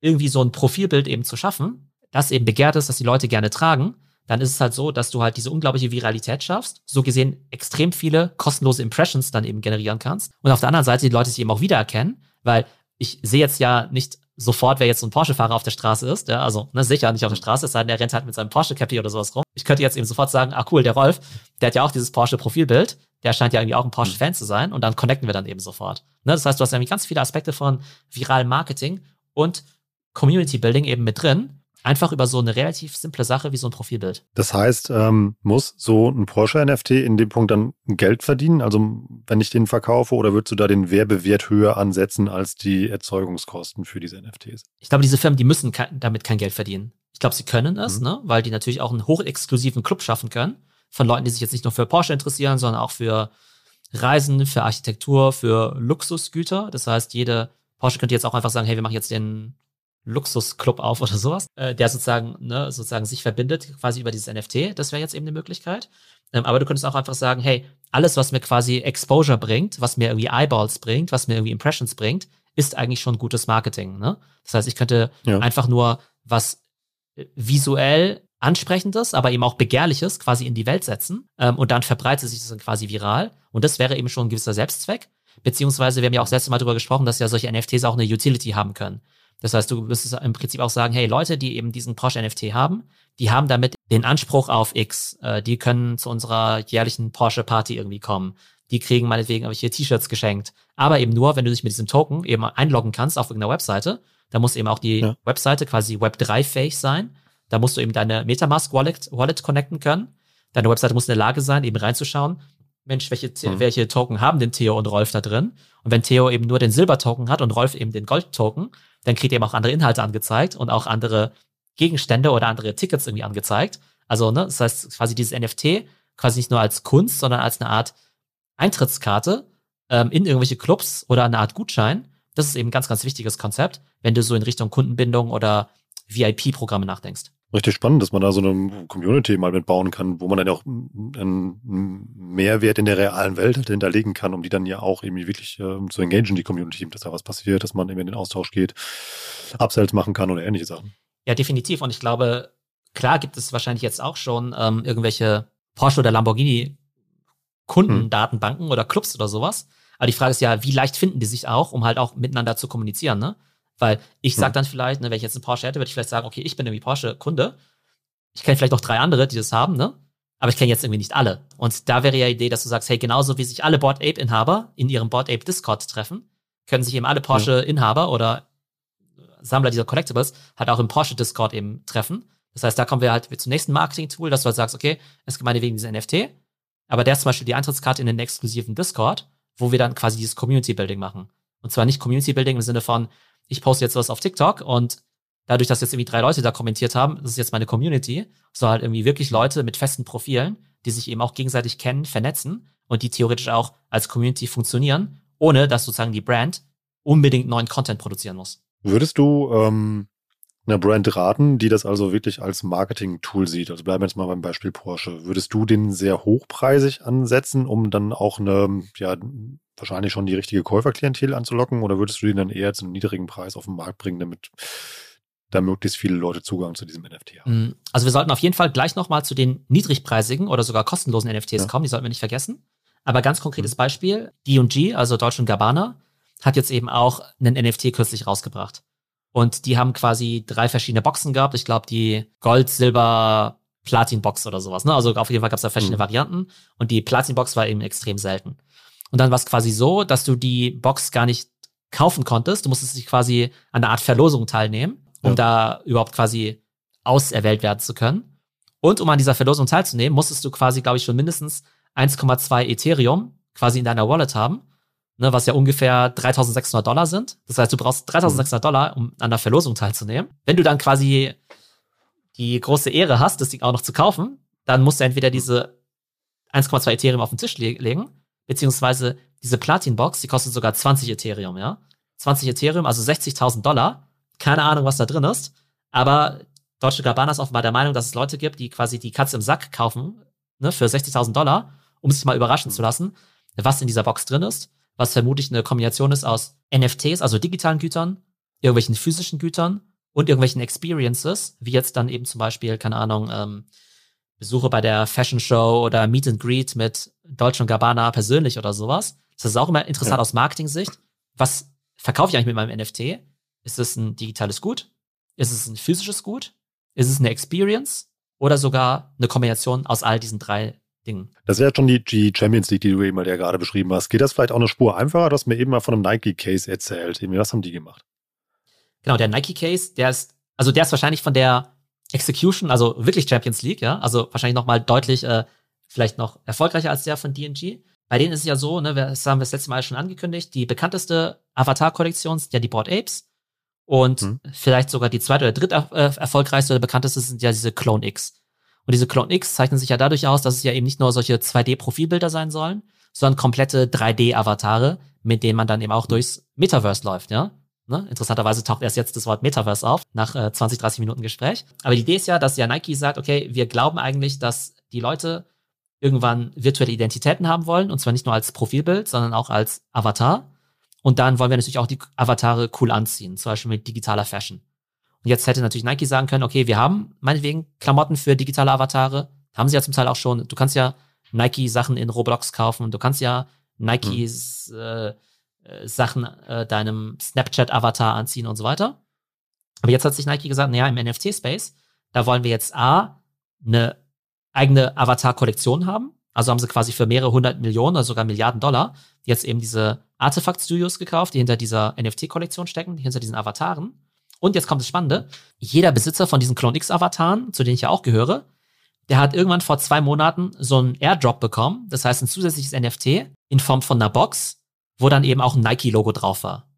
irgendwie so ein Profilbild eben zu schaffen, das eben begehrt ist, dass die Leute gerne tragen, dann ist es halt so, dass du halt diese unglaubliche Viralität schaffst, so gesehen extrem viele kostenlose Impressions dann eben generieren kannst und auf der anderen Seite die Leute sich eben auch wiedererkennen, weil ich sehe jetzt ja nicht sofort, wer jetzt so ein Porsche-Fahrer auf der Straße ist, ja, also ne, sicher nicht auf der Straße, es sei denn, der rennt halt mit seinem Porsche-Cappy oder sowas rum. Ich könnte jetzt eben sofort sagen, ah cool, der Rolf, der hat ja auch dieses Porsche-Profilbild, der scheint ja irgendwie auch ein Porsche-Fan zu sein und dann connecten wir dann eben sofort. Ne, das heißt, du hast irgendwie ganz viele Aspekte von viralem Marketing und Community-Building eben mit drin, Einfach über so eine relativ simple Sache wie so ein Profilbild. Das heißt, ähm, muss so ein Porsche-NFT in dem Punkt dann Geld verdienen? Also wenn ich den verkaufe oder würdest du da den Werbewert höher ansetzen als die Erzeugungskosten für diese NFTs? Ich glaube, diese Firmen, die müssen damit kein Geld verdienen. Ich glaube, sie können es, mhm. ne? weil die natürlich auch einen hochexklusiven Club schaffen können von Leuten, die sich jetzt nicht nur für Porsche interessieren, sondern auch für Reisen, für Architektur, für Luxusgüter. Das heißt, jede Porsche könnte jetzt auch einfach sagen, hey, wir machen jetzt den Luxusclub auf oder sowas, äh, der sozusagen, ne, sozusagen sich verbindet quasi über dieses NFT. Das wäre jetzt eben eine Möglichkeit. Ähm, aber du könntest auch einfach sagen, hey, alles, was mir quasi Exposure bringt, was mir irgendwie Eyeballs bringt, was mir irgendwie Impressions bringt, ist eigentlich schon gutes Marketing. Ne? Das heißt, ich könnte ja. einfach nur was äh, visuell ansprechendes, aber eben auch begehrliches quasi in die Welt setzen ähm, und dann verbreitet sich das dann quasi viral und das wäre eben schon ein gewisser Selbstzweck. Beziehungsweise, wir haben ja auch das letzte Mal darüber gesprochen, dass ja solche NFTs auch eine Utility haben können. Das heißt, du müsstest im Prinzip auch sagen, hey, Leute, die eben diesen Porsche NFT haben, die haben damit den Anspruch auf X. Äh, die können zu unserer jährlichen Porsche Party irgendwie kommen. Die kriegen meinetwegen irgendwelche T-Shirts geschenkt. Aber eben nur, wenn du dich mit diesem Token eben einloggen kannst auf irgendeiner Webseite. Da muss eben auch die ja. Webseite quasi Web3-fähig sein. Da musst du eben deine Metamask Wallet, Wallet connecten können. Deine Webseite muss in der Lage sein, eben reinzuschauen, Mensch, welche, mhm. welche Token haben denn Theo und Rolf da drin? Und wenn Theo eben nur den Silber-Token hat und Rolf eben den Gold-Token, dann kriegt ihr eben auch andere Inhalte angezeigt und auch andere Gegenstände oder andere Tickets irgendwie angezeigt. Also, ne, das heißt quasi dieses NFT quasi nicht nur als Kunst, sondern als eine Art Eintrittskarte ähm, in irgendwelche Clubs oder eine Art Gutschein. Das ist eben ein ganz, ganz wichtiges Konzept, wenn du so in Richtung Kundenbindung oder VIP-Programme nachdenkst. Richtig spannend, dass man da so eine Community mal mitbauen kann, wo man dann auch einen Mehrwert in der realen Welt hinterlegen kann, um die dann ja auch irgendwie wirklich äh, zu engagieren, die Community, dass da was passiert, dass man eben in den Austausch geht, Upsells machen kann oder ähnliche Sachen. Ja, definitiv. Und ich glaube, klar gibt es wahrscheinlich jetzt auch schon ähm, irgendwelche Porsche oder Lamborghini Kundendatenbanken hm. oder Clubs oder sowas. Aber die Frage ist ja, wie leicht finden die sich auch, um halt auch miteinander zu kommunizieren, ne? Weil ich sag hm. dann vielleicht, ne, wenn ich jetzt einen Porsche hätte, würde ich vielleicht sagen, okay, ich bin irgendwie Porsche-Kunde. Ich kenne vielleicht noch drei andere, die das haben, ne? Aber ich kenne jetzt irgendwie nicht alle. Und da wäre ja die Idee, dass du sagst, hey, genauso wie sich alle Board Ape-Inhaber in ihrem Board Ape Discord treffen, können sich eben alle Porsche-Inhaber oder Sammler dieser Collectibles halt auch im Porsche Discord eben treffen. Das heißt, da kommen wir halt zum nächsten Marketing-Tool, dass du halt sagst, okay, es gibt meinetwegen diese NFT, aber der ist zum Beispiel die Eintrittskarte in den exklusiven Discord, wo wir dann quasi dieses Community-Building machen. Und zwar nicht Community-Building im Sinne von, ich poste jetzt was auf TikTok und dadurch, dass jetzt irgendwie drei Leute da kommentiert haben, das ist jetzt meine Community, so halt irgendwie wirklich Leute mit festen Profilen, die sich eben auch gegenseitig kennen, vernetzen und die theoretisch auch als Community funktionieren, ohne dass sozusagen die Brand unbedingt neuen Content produzieren muss. Würdest du ähm, einer Brand raten, die das also wirklich als Marketing-Tool sieht? Also bleiben wir jetzt mal beim Beispiel Porsche. Würdest du den sehr hochpreisig ansetzen, um dann auch eine, ja, wahrscheinlich schon die richtige Käuferklientel anzulocken oder würdest du den dann eher zu einem niedrigen Preis auf den Markt bringen, damit da möglichst viele Leute Zugang zu diesem NFT haben? Mm, also wir sollten auf jeden Fall gleich nochmal zu den niedrigpreisigen oder sogar kostenlosen NFTs ja. kommen, die sollten wir nicht vergessen. Aber ganz konkretes mhm. Beispiel, D&G, also Deutsch und Gabbana, hat jetzt eben auch einen NFT kürzlich rausgebracht. Und die haben quasi drei verschiedene Boxen gehabt. Ich glaube, die Gold, Silber, Platin-Box oder sowas. Ne? Also auf jeden Fall gab es da verschiedene mhm. Varianten. Und die Platin-Box war eben extrem selten. Und dann war es quasi so, dass du die Box gar nicht kaufen konntest. Du musstest dich quasi an einer Art Verlosung teilnehmen, um ja. da überhaupt quasi auserwählt werden zu können. Und um an dieser Verlosung teilzunehmen, musstest du quasi, glaube ich, schon mindestens 1,2 Ethereum quasi in deiner Wallet haben, ne, was ja ungefähr 3600 Dollar sind. Das heißt, du brauchst 3600 Dollar, um an der Verlosung teilzunehmen. Wenn du dann quasi die große Ehre hast, das Ding auch noch zu kaufen, dann musst du entweder diese 1,2 Ethereum auf den Tisch le legen beziehungsweise diese Platin-Box, die kostet sogar 20 Ethereum, ja. 20 Ethereum, also 60.000 Dollar. Keine Ahnung, was da drin ist. Aber Deutsche Gabbana ist offenbar der Meinung, dass es Leute gibt, die quasi die Katze im Sack kaufen, ne, für 60.000 Dollar, um sich mal überraschen zu lassen, was in dieser Box drin ist. Was vermutlich eine Kombination ist aus NFTs, also digitalen Gütern, irgendwelchen physischen Gütern und irgendwelchen Experiences, wie jetzt dann eben zum Beispiel, keine Ahnung, ähm, Besuche bei der Fashion Show oder Meet and Greet mit Deutsch und Gabbana persönlich oder sowas. Das ist auch immer interessant ja. aus Marketing-Sicht. Was verkaufe ich eigentlich mit meinem NFT? Ist es ein digitales Gut? Ist es ein physisches Gut? Ist es eine Experience? Oder sogar eine Kombination aus all diesen drei Dingen? Das wäre schon die, die Champions League, die du eben mal ja gerade beschrieben hast. Geht das vielleicht auch eine Spur einfacher? Du hast mir eben mal von einem Nike-Case erzählt. Was haben die gemacht? Genau, der Nike-Case, der ist, also der ist wahrscheinlich von der Execution, also wirklich Champions League, ja, also wahrscheinlich noch mal deutlich äh, vielleicht noch erfolgreicher als der von DNG. Bei denen ist es ja so, ne, das haben wir das letzte Mal schon angekündigt, die bekannteste Avatar-Kollektion sind ja die Board Apes und hm. vielleicht sogar die zweite oder dritte äh, erfolgreichste oder bekannteste sind ja diese Clone X. Und diese Clone X zeichnen sich ja dadurch aus, dass es ja eben nicht nur solche 2D-Profilbilder sein sollen, sondern komplette 3D-Avatare, mit denen man dann eben auch durchs Metaverse läuft, ja. Ne? Interessanterweise taucht erst jetzt das Wort Metaverse auf, nach äh, 20, 30 Minuten Gespräch. Aber die Idee ist ja, dass ja Nike sagt, okay, wir glauben eigentlich, dass die Leute irgendwann virtuelle Identitäten haben wollen, und zwar nicht nur als Profilbild, sondern auch als Avatar. Und dann wollen wir natürlich auch die Avatare cool anziehen, zum Beispiel mit digitaler Fashion. Und jetzt hätte natürlich Nike sagen können, okay, wir haben meinetwegen Klamotten für digitale Avatare, haben sie ja zum Teil auch schon. Du kannst ja Nike-Sachen in Roblox kaufen, du kannst ja Nikes hm. äh, Sachen äh, deinem Snapchat-Avatar anziehen und so weiter. Aber jetzt hat sich Nike gesagt, naja, im NFT-Space, da wollen wir jetzt A, eine eigene Avatar-Kollektion haben. Also haben sie quasi für mehrere hundert Millionen oder sogar Milliarden Dollar jetzt eben diese Artifact Studios gekauft, die hinter dieser NFT-Kollektion stecken, die hinter diesen Avataren. Und jetzt kommt das Spannende. Jeder Besitzer von diesen Clone X-Avataren, zu denen ich ja auch gehöre, der hat irgendwann vor zwei Monaten so einen Airdrop bekommen. Das heißt, ein zusätzliches NFT in Form von einer Box, wo dann eben auch ein Nike-Logo drauf war.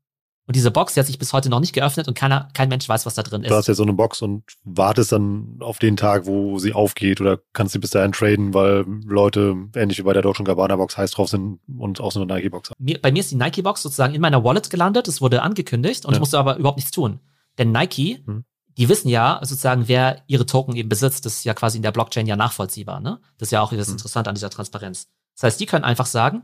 Und diese Box, die hat sich bis heute noch nicht geöffnet und keiner, kein Mensch weiß, was da drin ist. Du hast ja so eine Box und wartest dann auf den Tag, wo sie aufgeht oder kannst sie bis dahin traden, weil Leute ähnlich wie bei der Deutschen Gabbana Box heiß drauf sind und auch so eine Nike Box haben. bei mir ist die Nike Box sozusagen in meiner Wallet gelandet. Es wurde angekündigt und ja. ich musste aber überhaupt nichts tun. Denn Nike, hm. die wissen ja sozusagen, wer ihre Token eben besitzt. Das ist ja quasi in der Blockchain ja nachvollziehbar. Ne? Das ist ja auch das hm. Interessante an dieser Transparenz. Das heißt, die können einfach sagen,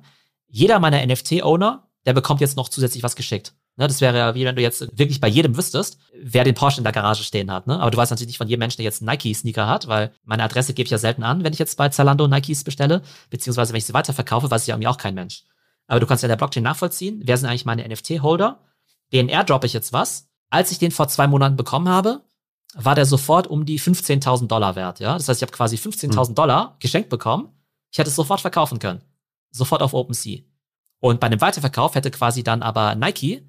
jeder meiner NFT-Owner, der bekommt jetzt noch zusätzlich was geschickt. Ne, das wäre ja wie wenn du jetzt wirklich bei jedem wüsstest, wer den Porsche in der Garage stehen hat. Ne? Aber du weißt natürlich nicht von jedem Menschen, der jetzt Nike-Sneaker hat, weil meine Adresse gebe ich ja selten an, wenn ich jetzt bei Zalando Nikes bestelle, beziehungsweise wenn ich sie weiterverkaufe, weiß ich ja irgendwie auch kein Mensch. Aber du kannst ja in der Blockchain nachvollziehen, wer sind eigentlich meine NFT-Holder? Den airdroppe ich jetzt was. Als ich den vor zwei Monaten bekommen habe, war der sofort um die 15.000 Dollar wert. Ja, Das heißt, ich habe quasi 15.000 mhm. Dollar geschenkt bekommen. Ich hätte es sofort verkaufen können. Sofort auf OpenSea. Und bei einem Weiterverkauf hätte quasi dann aber Nike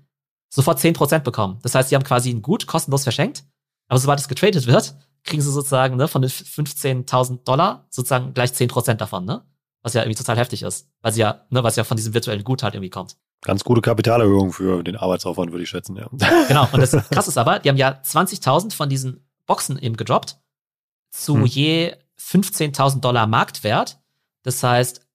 sofort 10% bekommen. Das heißt, sie haben quasi ein Gut kostenlos verschenkt, aber sobald es getradet wird, kriegen sie sozusagen ne, von den 15.000 Dollar sozusagen gleich 10% davon, ne? Was ja irgendwie total heftig ist, weil sie ja, ne, was ja von diesem virtuellen Gut halt irgendwie kommt. Ganz gute Kapitalerhöhung für den Arbeitsaufwand, würde ich schätzen, ja. Genau, und das krasse ist aber, die haben ja 20.000 von diesen Boxen eben gedroppt zu hm. je 15.000 Dollar Marktwert. Das heißt,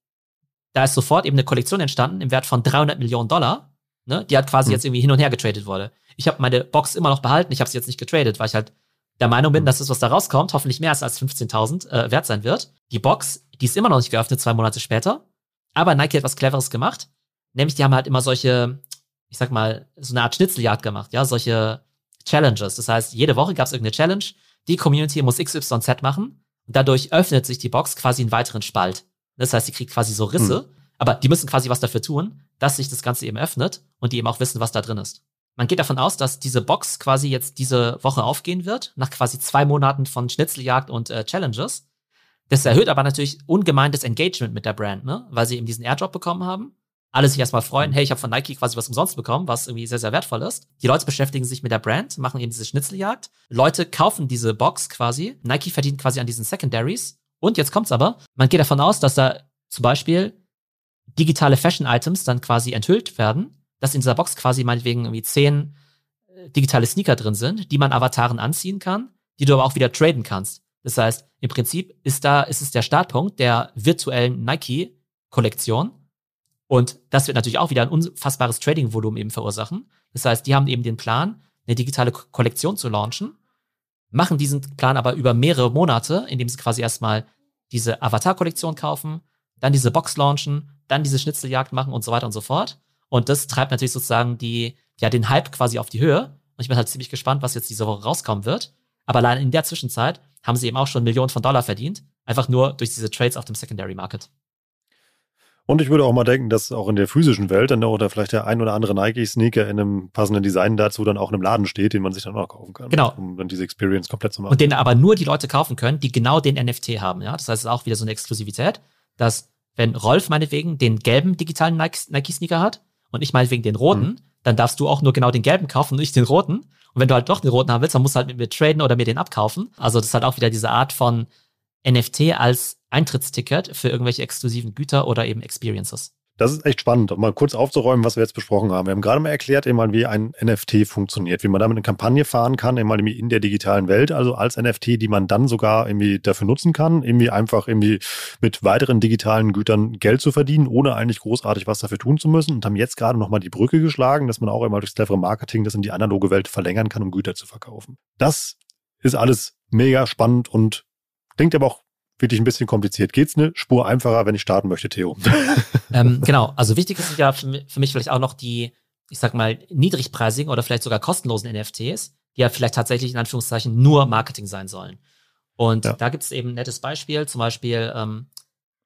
da ist sofort eben eine Kollektion entstanden im Wert von 300 Millionen Dollar ne, die hat quasi hm. jetzt irgendwie hin und her getradet wurde. Ich habe meine Box immer noch behalten, ich habe sie jetzt nicht getradet, weil ich halt der Meinung bin, hm. dass das, was da rauskommt, hoffentlich mehr als 15.000 äh, wert sein wird. Die Box, die ist immer noch nicht geöffnet, zwei Monate später. Aber Nike hat was Cleveres gemacht. Nämlich, die haben halt immer solche, ich sag mal, so eine Art Schnitzeljagd gemacht, ja, solche Challenges. Das heißt, jede Woche gab es irgendeine Challenge. Die Community muss XYZ machen. Und dadurch öffnet sich die Box quasi einen weiteren Spalt. Das heißt, sie kriegt quasi so Risse. Hm. Aber die müssen quasi was dafür tun, dass sich das Ganze eben öffnet und die eben auch wissen, was da drin ist. Man geht davon aus, dass diese Box quasi jetzt diese Woche aufgehen wird, nach quasi zwei Monaten von Schnitzeljagd und äh, Challenges. Das erhöht aber natürlich ungemein das Engagement mit der Brand, ne? weil sie eben diesen Airdrop bekommen haben. Alle sich erstmal freuen, mhm. hey, ich habe von Nike quasi was umsonst bekommen, was irgendwie sehr, sehr wertvoll ist. Die Leute beschäftigen sich mit der Brand, machen eben diese Schnitzeljagd. Leute kaufen diese Box quasi. Nike verdient quasi an diesen Secondaries. Und jetzt kommt's aber, man geht davon aus, dass da zum Beispiel digitale Fashion-Items dann quasi enthüllt werden, dass in dieser Box quasi meinetwegen irgendwie zehn äh, digitale Sneaker drin sind, die man Avataren anziehen kann, die du aber auch wieder traden kannst. Das heißt, im Prinzip ist da, ist es der Startpunkt der virtuellen Nike-Kollektion. Und das wird natürlich auch wieder ein unfassbares Trading-Volumen eben verursachen. Das heißt, die haben eben den Plan, eine digitale Kollektion zu launchen, machen diesen Plan aber über mehrere Monate, indem sie quasi erstmal diese Avatar-Kollektion kaufen, dann diese Box launchen, dann diese Schnitzeljagd machen und so weiter und so fort. Und das treibt natürlich sozusagen die, ja, den Hype quasi auf die Höhe. Und ich bin halt ziemlich gespannt, was jetzt diese Woche rauskommen wird. Aber allein in der Zwischenzeit haben sie eben auch schon Millionen von Dollar verdient. Einfach nur durch diese Trades auf dem Secondary Market. Und ich würde auch mal denken, dass auch in der physischen Welt dann oder vielleicht der ein oder andere Nike-Sneaker in einem passenden Design dazu dann auch in einem Laden steht, den man sich dann auch kaufen kann. Genau. Um dann diese Experience komplett zu machen. Und den aber nur die Leute kaufen können, die genau den NFT haben. Ja, das heißt, es ist auch wieder so eine Exklusivität, dass wenn Rolf meinetwegen den gelben digitalen Nike-Sneaker hat und ich meinetwegen den roten, mhm. dann darfst du auch nur genau den gelben kaufen und nicht den roten. Und wenn du halt doch den roten haben willst, dann musst du halt mit mir traden oder mir den abkaufen. Also das ist halt auch wieder diese Art von NFT als Eintrittsticket für irgendwelche exklusiven Güter oder eben Experiences. Das ist echt spannend, um mal kurz aufzuräumen, was wir jetzt besprochen haben. Wir haben gerade mal erklärt, wie ein NFT funktioniert, wie man damit eine Kampagne fahren kann, immer in der digitalen Welt, also als NFT, die man dann sogar irgendwie dafür nutzen kann, irgendwie einfach irgendwie mit weiteren digitalen Gütern Geld zu verdienen, ohne eigentlich großartig was dafür tun zu müssen und haben jetzt gerade nochmal die Brücke geschlagen, dass man auch immer durchs clevere Marketing das in die analoge Welt verlängern kann, um Güter zu verkaufen. Das ist alles mega spannend und klingt aber auch wirklich ein bisschen kompliziert. Geht's eine Spur einfacher, wenn ich starten möchte, Theo? ähm, genau, also wichtig ist ja für mich, für mich vielleicht auch noch die, ich sag mal, niedrigpreisigen oder vielleicht sogar kostenlosen NFTs, die ja vielleicht tatsächlich in Anführungszeichen nur Marketing sein sollen. Und ja. da gibt es eben ein nettes Beispiel, zum Beispiel ähm,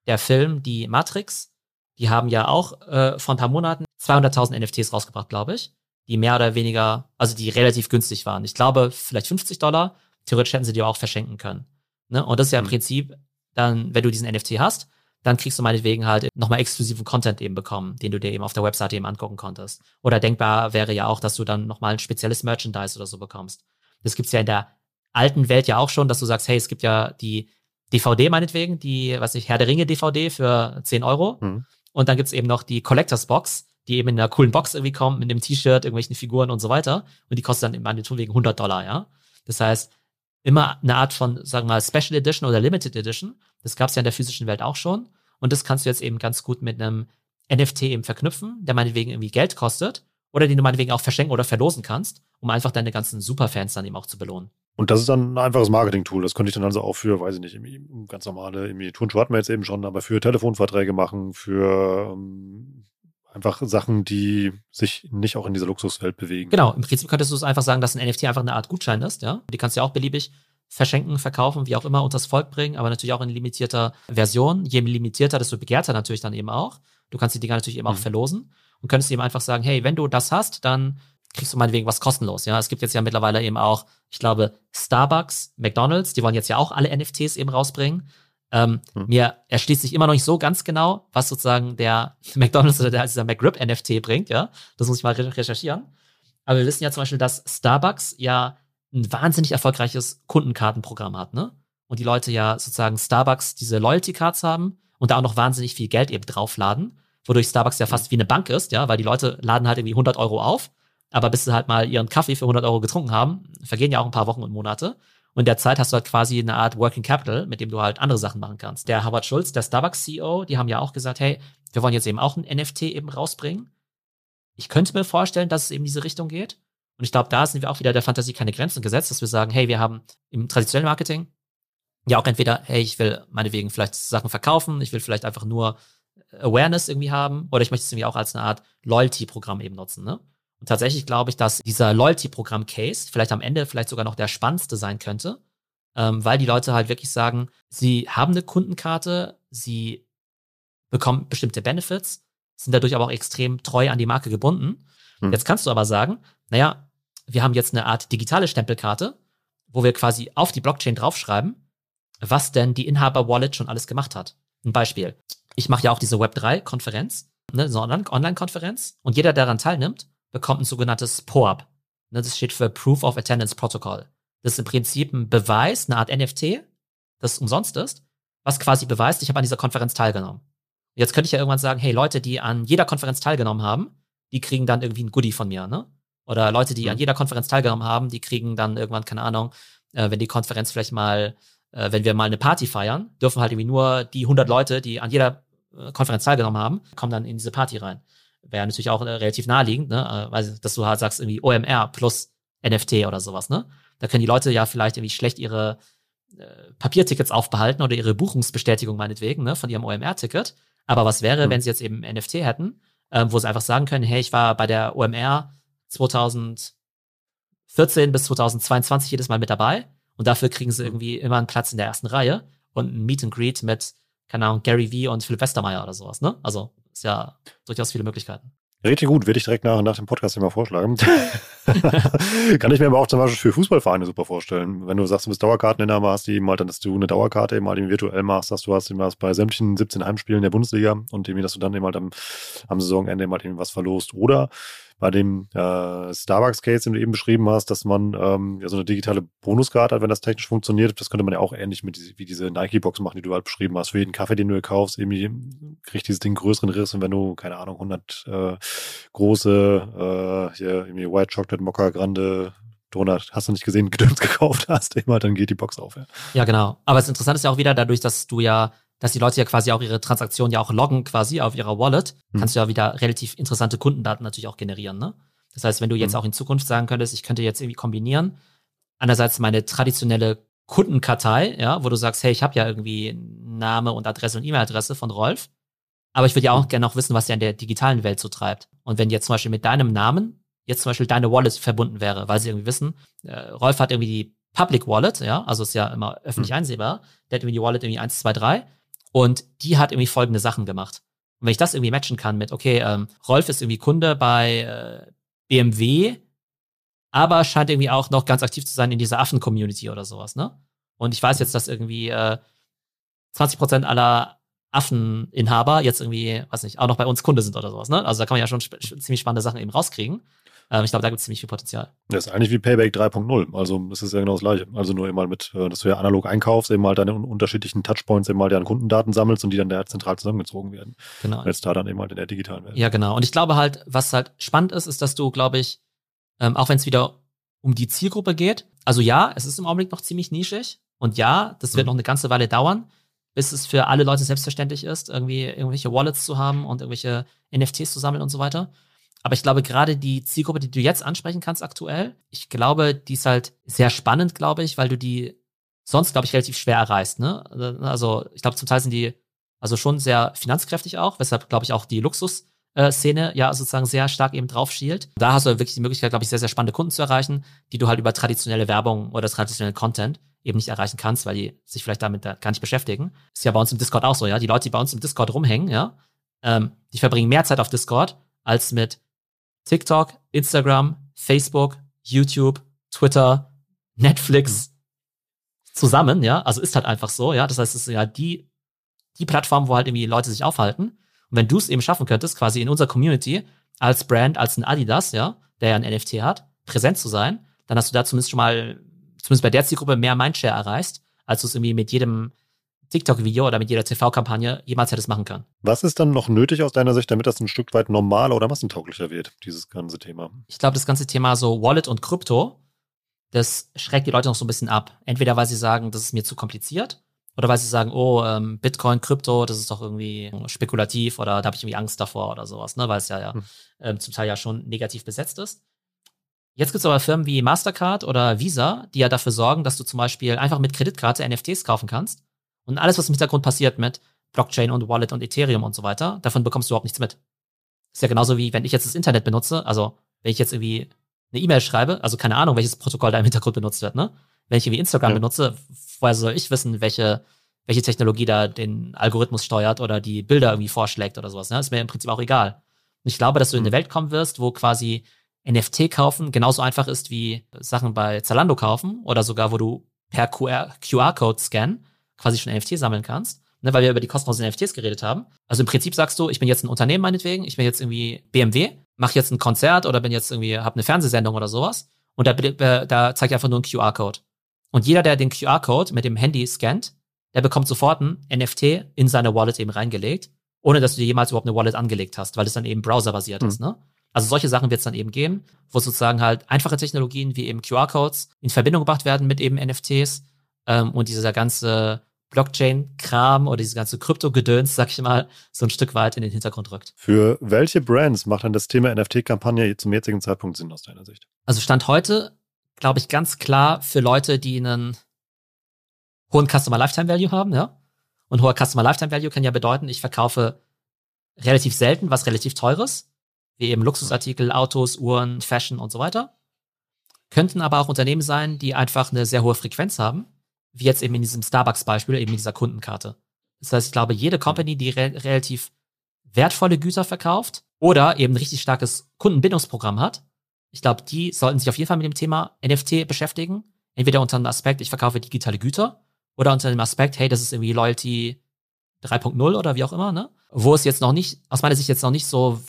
der Film Die Matrix. Die haben ja auch äh, vor ein paar Monaten 200.000 NFTs rausgebracht, glaube ich, die mehr oder weniger, also die relativ günstig waren. Ich glaube, vielleicht 50 Dollar. Theoretisch hätten sie die auch verschenken können. Ne? Und das ist ja im mhm. Prinzip dann, wenn du diesen NFT hast, dann kriegst du meinetwegen halt nochmal exklusiven Content eben bekommen, den du dir eben auf der Webseite eben angucken konntest. Oder denkbar wäre ja auch, dass du dann nochmal ein spezielles Merchandise oder so bekommst. Das gibt's ja in der alten Welt ja auch schon, dass du sagst, hey, es gibt ja die DVD meinetwegen, die, was ich, Herr der Ringe DVD für 10 Euro. Mhm. Und dann gibt's eben noch die Collectors Box, die eben in einer coolen Box irgendwie kommt, mit einem T-Shirt, irgendwelchen Figuren und so weiter. Und die kostet dann meinetwegen 100 Dollar, ja. Das heißt, immer eine Art von, sagen wir mal, Special Edition oder Limited Edition. Das gab es ja in der physischen Welt auch schon. Und das kannst du jetzt eben ganz gut mit einem NFT eben verknüpfen, der meinetwegen irgendwie Geld kostet oder den du meinetwegen auch verschenken oder verlosen kannst, um einfach deine ganzen Superfans dann eben auch zu belohnen. Und das ist dann ein einfaches Marketing-Tool. Das könnte ich dann also auch für, weiß ich nicht, ganz normale, Turnschuhe hatten wir jetzt eben schon, aber für Telefonverträge machen, für ähm, einfach Sachen, die sich nicht auch in dieser Luxuswelt bewegen. Genau, im Prinzip könntest du es einfach sagen, dass ein NFT einfach eine Art Gutschein ist, ja. Die kannst du ja auch beliebig verschenken, verkaufen, wie auch immer, unters Volk bringen, aber natürlich auch in limitierter Version. Je limitierter, desto begehrter natürlich dann eben auch. Du kannst die Dinger natürlich eben mhm. auch verlosen und könntest eben einfach sagen, hey, wenn du das hast, dann kriegst du meinetwegen was kostenlos. Ja, es gibt jetzt ja mittlerweile eben auch, ich glaube, Starbucks, McDonalds, die wollen jetzt ja auch alle NFTs eben rausbringen. Ähm, hm. Mir erschließt sich immer noch nicht so ganz genau, was sozusagen der McDonalds oder der, dieser McRib NFT bringt. Ja, das muss ich mal recherchieren. Aber wir wissen ja zum Beispiel, dass Starbucks ja ein wahnsinnig erfolgreiches Kundenkartenprogramm hat, ne? Und die Leute ja sozusagen Starbucks diese Loyalty Cards haben und da auch noch wahnsinnig viel Geld eben draufladen, wodurch Starbucks ja hm. fast wie eine Bank ist, ja, weil die Leute laden halt irgendwie 100 Euro auf aber bis sie halt mal ihren Kaffee für 100 Euro getrunken haben, vergehen ja auch ein paar Wochen und Monate. Und in der Zeit hast du halt quasi eine Art Working Capital, mit dem du halt andere Sachen machen kannst. Der Howard Schulz, der Starbucks CEO, die haben ja auch gesagt, hey, wir wollen jetzt eben auch ein NFT eben rausbringen. Ich könnte mir vorstellen, dass es eben diese Richtung geht. Und ich glaube, da sind wir auch wieder der Fantasie keine Grenzen gesetzt, dass wir sagen, hey, wir haben im traditionellen Marketing ja auch entweder, hey, ich will meinetwegen vielleicht Sachen verkaufen, ich will vielleicht einfach nur Awareness irgendwie haben, oder ich möchte es irgendwie auch als eine Art Loyalty-Programm eben nutzen, ne? Und tatsächlich glaube ich, dass dieser Loyalty-Programm-Case vielleicht am Ende vielleicht sogar noch der spannendste sein könnte, ähm, weil die Leute halt wirklich sagen, sie haben eine Kundenkarte, sie bekommen bestimmte Benefits, sind dadurch aber auch extrem treu an die Marke gebunden. Hm. Jetzt kannst du aber sagen, naja, wir haben jetzt eine Art digitale Stempelkarte, wo wir quasi auf die Blockchain draufschreiben, was denn die Inhaber-Wallet schon alles gemacht hat. Ein Beispiel. Ich mache ja auch diese Web3-Konferenz, ne, so eine Online-Konferenz, und jeder, der daran teilnimmt, bekommt ein sogenanntes POAP. Ne, das steht für Proof of Attendance Protocol. Das ist im Prinzip ein Beweis, eine Art NFT, das umsonst ist, was quasi beweist, ich habe an dieser Konferenz teilgenommen. Jetzt könnte ich ja irgendwann sagen, hey, Leute, die an jeder Konferenz teilgenommen haben, die kriegen dann irgendwie ein Goodie von mir, ne? Oder Leute, die mhm. an jeder Konferenz teilgenommen haben, die kriegen dann irgendwann, keine Ahnung, äh, wenn die Konferenz vielleicht mal, äh, wenn wir mal eine Party feiern, dürfen halt irgendwie nur die 100 Leute, die an jeder äh, Konferenz teilgenommen haben, kommen dann in diese Party rein wäre natürlich auch äh, relativ naheliegend, ne? Weil, dass du halt sagst, irgendwie OMR plus NFT oder sowas, ne? Da können die Leute ja vielleicht irgendwie schlecht ihre äh, Papiertickets aufbehalten oder ihre Buchungsbestätigung meinetwegen, ne, von ihrem OMR-Ticket. Aber was wäre, mhm. wenn sie jetzt eben NFT hätten, äh, wo sie einfach sagen können, hey, ich war bei der OMR 2014 bis 2022 jedes Mal mit dabei und dafür kriegen sie hm. irgendwie immer einen Platz in der ersten Reihe und ein Meet and Greet mit, keine Ahnung, Gary Vee und Philipp Westermeier oder sowas, ne? Also ist ja durchaus viele Möglichkeiten. Richtig gut, werde ich direkt nach, nach dem Podcast immer vorschlagen. Kann ich mir aber auch zum Beispiel für Fußballvereine super vorstellen. Wenn du sagst, du bist Dauerkarteninhaber, hast du eben halt dann, dass du eine Dauerkarte eben halt virtuell machst, dass du hast eben was bei sämtlichen 17 Heimspielen der Bundesliga und eben, dass du dann eben halt am, am Saisonende eben halt eben was verlost. Oder bei dem äh, Starbucks-Case, den du eben beschrieben hast, dass man ähm, ja so eine digitale Bonuskarte hat, wenn das technisch funktioniert. Das könnte man ja auch ähnlich mit wie diese Nike-Box machen, die du halt beschrieben hast. Für jeden Kaffee, den du kaufst, irgendwie kriegt dieses Ding größeren Riss und wenn du, keine Ahnung, 100 äh, große, äh, hier irgendwie White Chocolate Mocha Grande Donut, hast du nicht gesehen, Gedöns gekauft hast, immer, dann geht die Box auf. Ja. ja, genau. Aber das Interessante ist ja auch wieder dadurch, dass du ja dass die Leute ja quasi auch ihre Transaktionen ja auch loggen quasi auf ihrer Wallet, mhm. kannst du ja wieder relativ interessante Kundendaten natürlich auch generieren. Ne? Das heißt, wenn du jetzt mhm. auch in Zukunft sagen könntest, ich könnte jetzt irgendwie kombinieren, einerseits meine traditionelle Kundenkartei, ja, wo du sagst, hey, ich habe ja irgendwie Name und Adresse und E-Mail-Adresse von Rolf, aber ich würde ja auch mhm. gerne noch wissen, was er in der digitalen Welt so treibt. Und wenn jetzt zum Beispiel mit deinem Namen jetzt zum Beispiel deine Wallet verbunden wäre, weil sie irgendwie wissen, äh, Rolf hat irgendwie die Public Wallet, ja, also ist ja immer öffentlich mhm. einsehbar, der hat irgendwie die Wallet irgendwie 1, 2, 3 und die hat irgendwie folgende Sachen gemacht. Und wenn ich das irgendwie matchen kann mit, okay, ähm, Rolf ist irgendwie Kunde bei äh, BMW, aber scheint irgendwie auch noch ganz aktiv zu sein in dieser Affen-Community oder sowas, ne? Und ich weiß jetzt, dass irgendwie äh, 20% aller Affeninhaber jetzt irgendwie, weiß nicht, auch noch bei uns Kunde sind oder sowas, ne? Also da kann man ja schon sp ziemlich spannende Sachen eben rauskriegen. Ähm, ich glaube, da gibt es ziemlich viel Potenzial. Das ist eigentlich wie Payback 3.0. Also es ist ja genau das gleiche. Also nur immer mit, äh, dass du ja analog einkaufst, eben mal deine unterschiedlichen Touchpoints eben mal deren Kundendaten sammelst und die dann da zentral zusammengezogen werden. Genau. Und jetzt da dann eben halt in der digitalen Welt. Ja, genau. Und ich glaube halt, was halt spannend ist, ist, dass du, glaube ich, ähm, auch wenn es wieder um die Zielgruppe geht, also ja, es ist im Augenblick noch ziemlich nischig und ja, das wird mhm. noch eine ganze Weile dauern, bis es für alle Leute selbstverständlich ist, irgendwie irgendwelche Wallets zu haben und irgendwelche NFTs zu sammeln und so weiter. Aber ich glaube, gerade die Zielgruppe, die du jetzt ansprechen kannst aktuell, ich glaube, die ist halt sehr spannend, glaube ich, weil du die sonst, glaube ich, relativ schwer erreichst. Ne? Also ich glaube, zum Teil sind die also schon sehr finanzkräftig auch, weshalb, glaube ich, auch die Luxus-Szene ja sozusagen sehr stark eben drauf schielt. Da hast du wirklich die Möglichkeit, glaube ich, sehr, sehr spannende Kunden zu erreichen, die du halt über traditionelle Werbung oder traditionellen Content eben nicht erreichen kannst, weil die sich vielleicht damit gar nicht beschäftigen. Ist ja bei uns im Discord auch so, ja. Die Leute, die bei uns im Discord rumhängen, ja, ähm, die verbringen mehr Zeit auf Discord als mit TikTok, Instagram, Facebook, YouTube, Twitter, Netflix zusammen, ja. Also ist halt einfach so, ja. Das heißt, es ist ja die, die Plattform, wo halt irgendwie Leute sich aufhalten. Und wenn du es eben schaffen könntest, quasi in unserer Community als Brand, als ein Adidas, ja, der ja ein NFT hat, präsent zu sein, dann hast du da zumindest schon mal, zumindest bei der Zielgruppe mehr Mindshare erreicht, als du es irgendwie mit jedem TikTok-Video oder mit jeder TV-Kampagne jemals hättest machen können. Was ist dann noch nötig aus deiner Sicht, damit das ein Stück weit normaler oder massentauglicher wird, dieses ganze Thema? Ich glaube, das ganze Thema so Wallet und Krypto, das schreckt die Leute noch so ein bisschen ab. Entweder weil sie sagen, das ist mir zu kompliziert, oder weil sie sagen, oh, ähm, Bitcoin, Krypto, das ist doch irgendwie spekulativ oder da habe ich irgendwie Angst davor oder sowas, ne? weil es ja, ja hm. ähm, zum Teil ja schon negativ besetzt ist. Jetzt gibt es aber Firmen wie Mastercard oder Visa, die ja dafür sorgen, dass du zum Beispiel einfach mit Kreditkarte NFTs kaufen kannst und alles, was im Hintergrund passiert mit Blockchain und Wallet und Ethereum und so weiter, davon bekommst du überhaupt nichts mit. Ist ja genauso wie, wenn ich jetzt das Internet benutze, also wenn ich jetzt irgendwie eine E-Mail schreibe, also keine Ahnung, welches Protokoll da im Hintergrund benutzt wird, ne? Wenn ich irgendwie Instagram ja. benutze, woher soll ich wissen, welche, welche Technologie da den Algorithmus steuert oder die Bilder irgendwie vorschlägt oder sowas, ne? Ist mir im Prinzip auch egal. Und ich glaube, dass du in eine mhm. Welt kommen wirst, wo quasi NFT kaufen genauso einfach ist wie Sachen bei Zalando kaufen oder sogar, wo du per QR-Code scannen quasi schon NFT sammeln kannst, ne, weil wir über die kostenlosen NFTs geredet haben. Also im Prinzip sagst du, ich bin jetzt ein Unternehmen meinetwegen, ich bin jetzt irgendwie BMW, mache jetzt ein Konzert oder bin jetzt irgendwie, habe eine Fernsehsendung oder sowas und da, da zeige ich einfach nur einen QR-Code. Und jeder, der den QR-Code mit dem Handy scannt, der bekommt sofort ein NFT in seine Wallet eben reingelegt, ohne dass du dir jemals überhaupt eine Wallet angelegt hast, weil es dann eben browserbasiert mhm. ist. Ne? Also solche Sachen wird es dann eben geben, wo sozusagen halt einfache Technologien wie eben QR-Codes in Verbindung gebracht werden mit eben NFTs ähm, und dieser ganze Blockchain-Kram oder dieses ganze Krypto-Gedöns, sag ich mal, so ein Stück weit in den Hintergrund rückt. Für welche Brands macht dann das Thema NFT-Kampagne zum jetzigen Zeitpunkt Sinn aus deiner Sicht? Also Stand heute, glaube ich, ganz klar für Leute, die einen hohen Customer Lifetime Value haben, ja. Und hoher Customer Lifetime Value kann ja bedeuten, ich verkaufe relativ selten was relativ teures, wie eben Luxusartikel, Autos, Uhren, Fashion und so weiter. Könnten aber auch Unternehmen sein, die einfach eine sehr hohe Frequenz haben wie jetzt eben in diesem Starbucks-Beispiel, eben in dieser Kundenkarte. Das heißt, ich glaube, jede Company, die re relativ wertvolle Güter verkauft oder eben ein richtig starkes Kundenbindungsprogramm hat, ich glaube, die sollten sich auf jeden Fall mit dem Thema NFT beschäftigen. Entweder unter dem Aspekt, ich verkaufe digitale Güter oder unter dem Aspekt, hey, das ist irgendwie Loyalty 3.0 oder wie auch immer, ne? Wo es jetzt noch nicht, aus meiner Sicht jetzt noch nicht so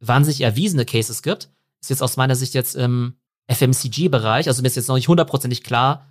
wahnsinnig erwiesene Cases gibt, ist jetzt aus meiner Sicht jetzt im FMCG-Bereich, also mir ist jetzt noch nicht hundertprozentig klar,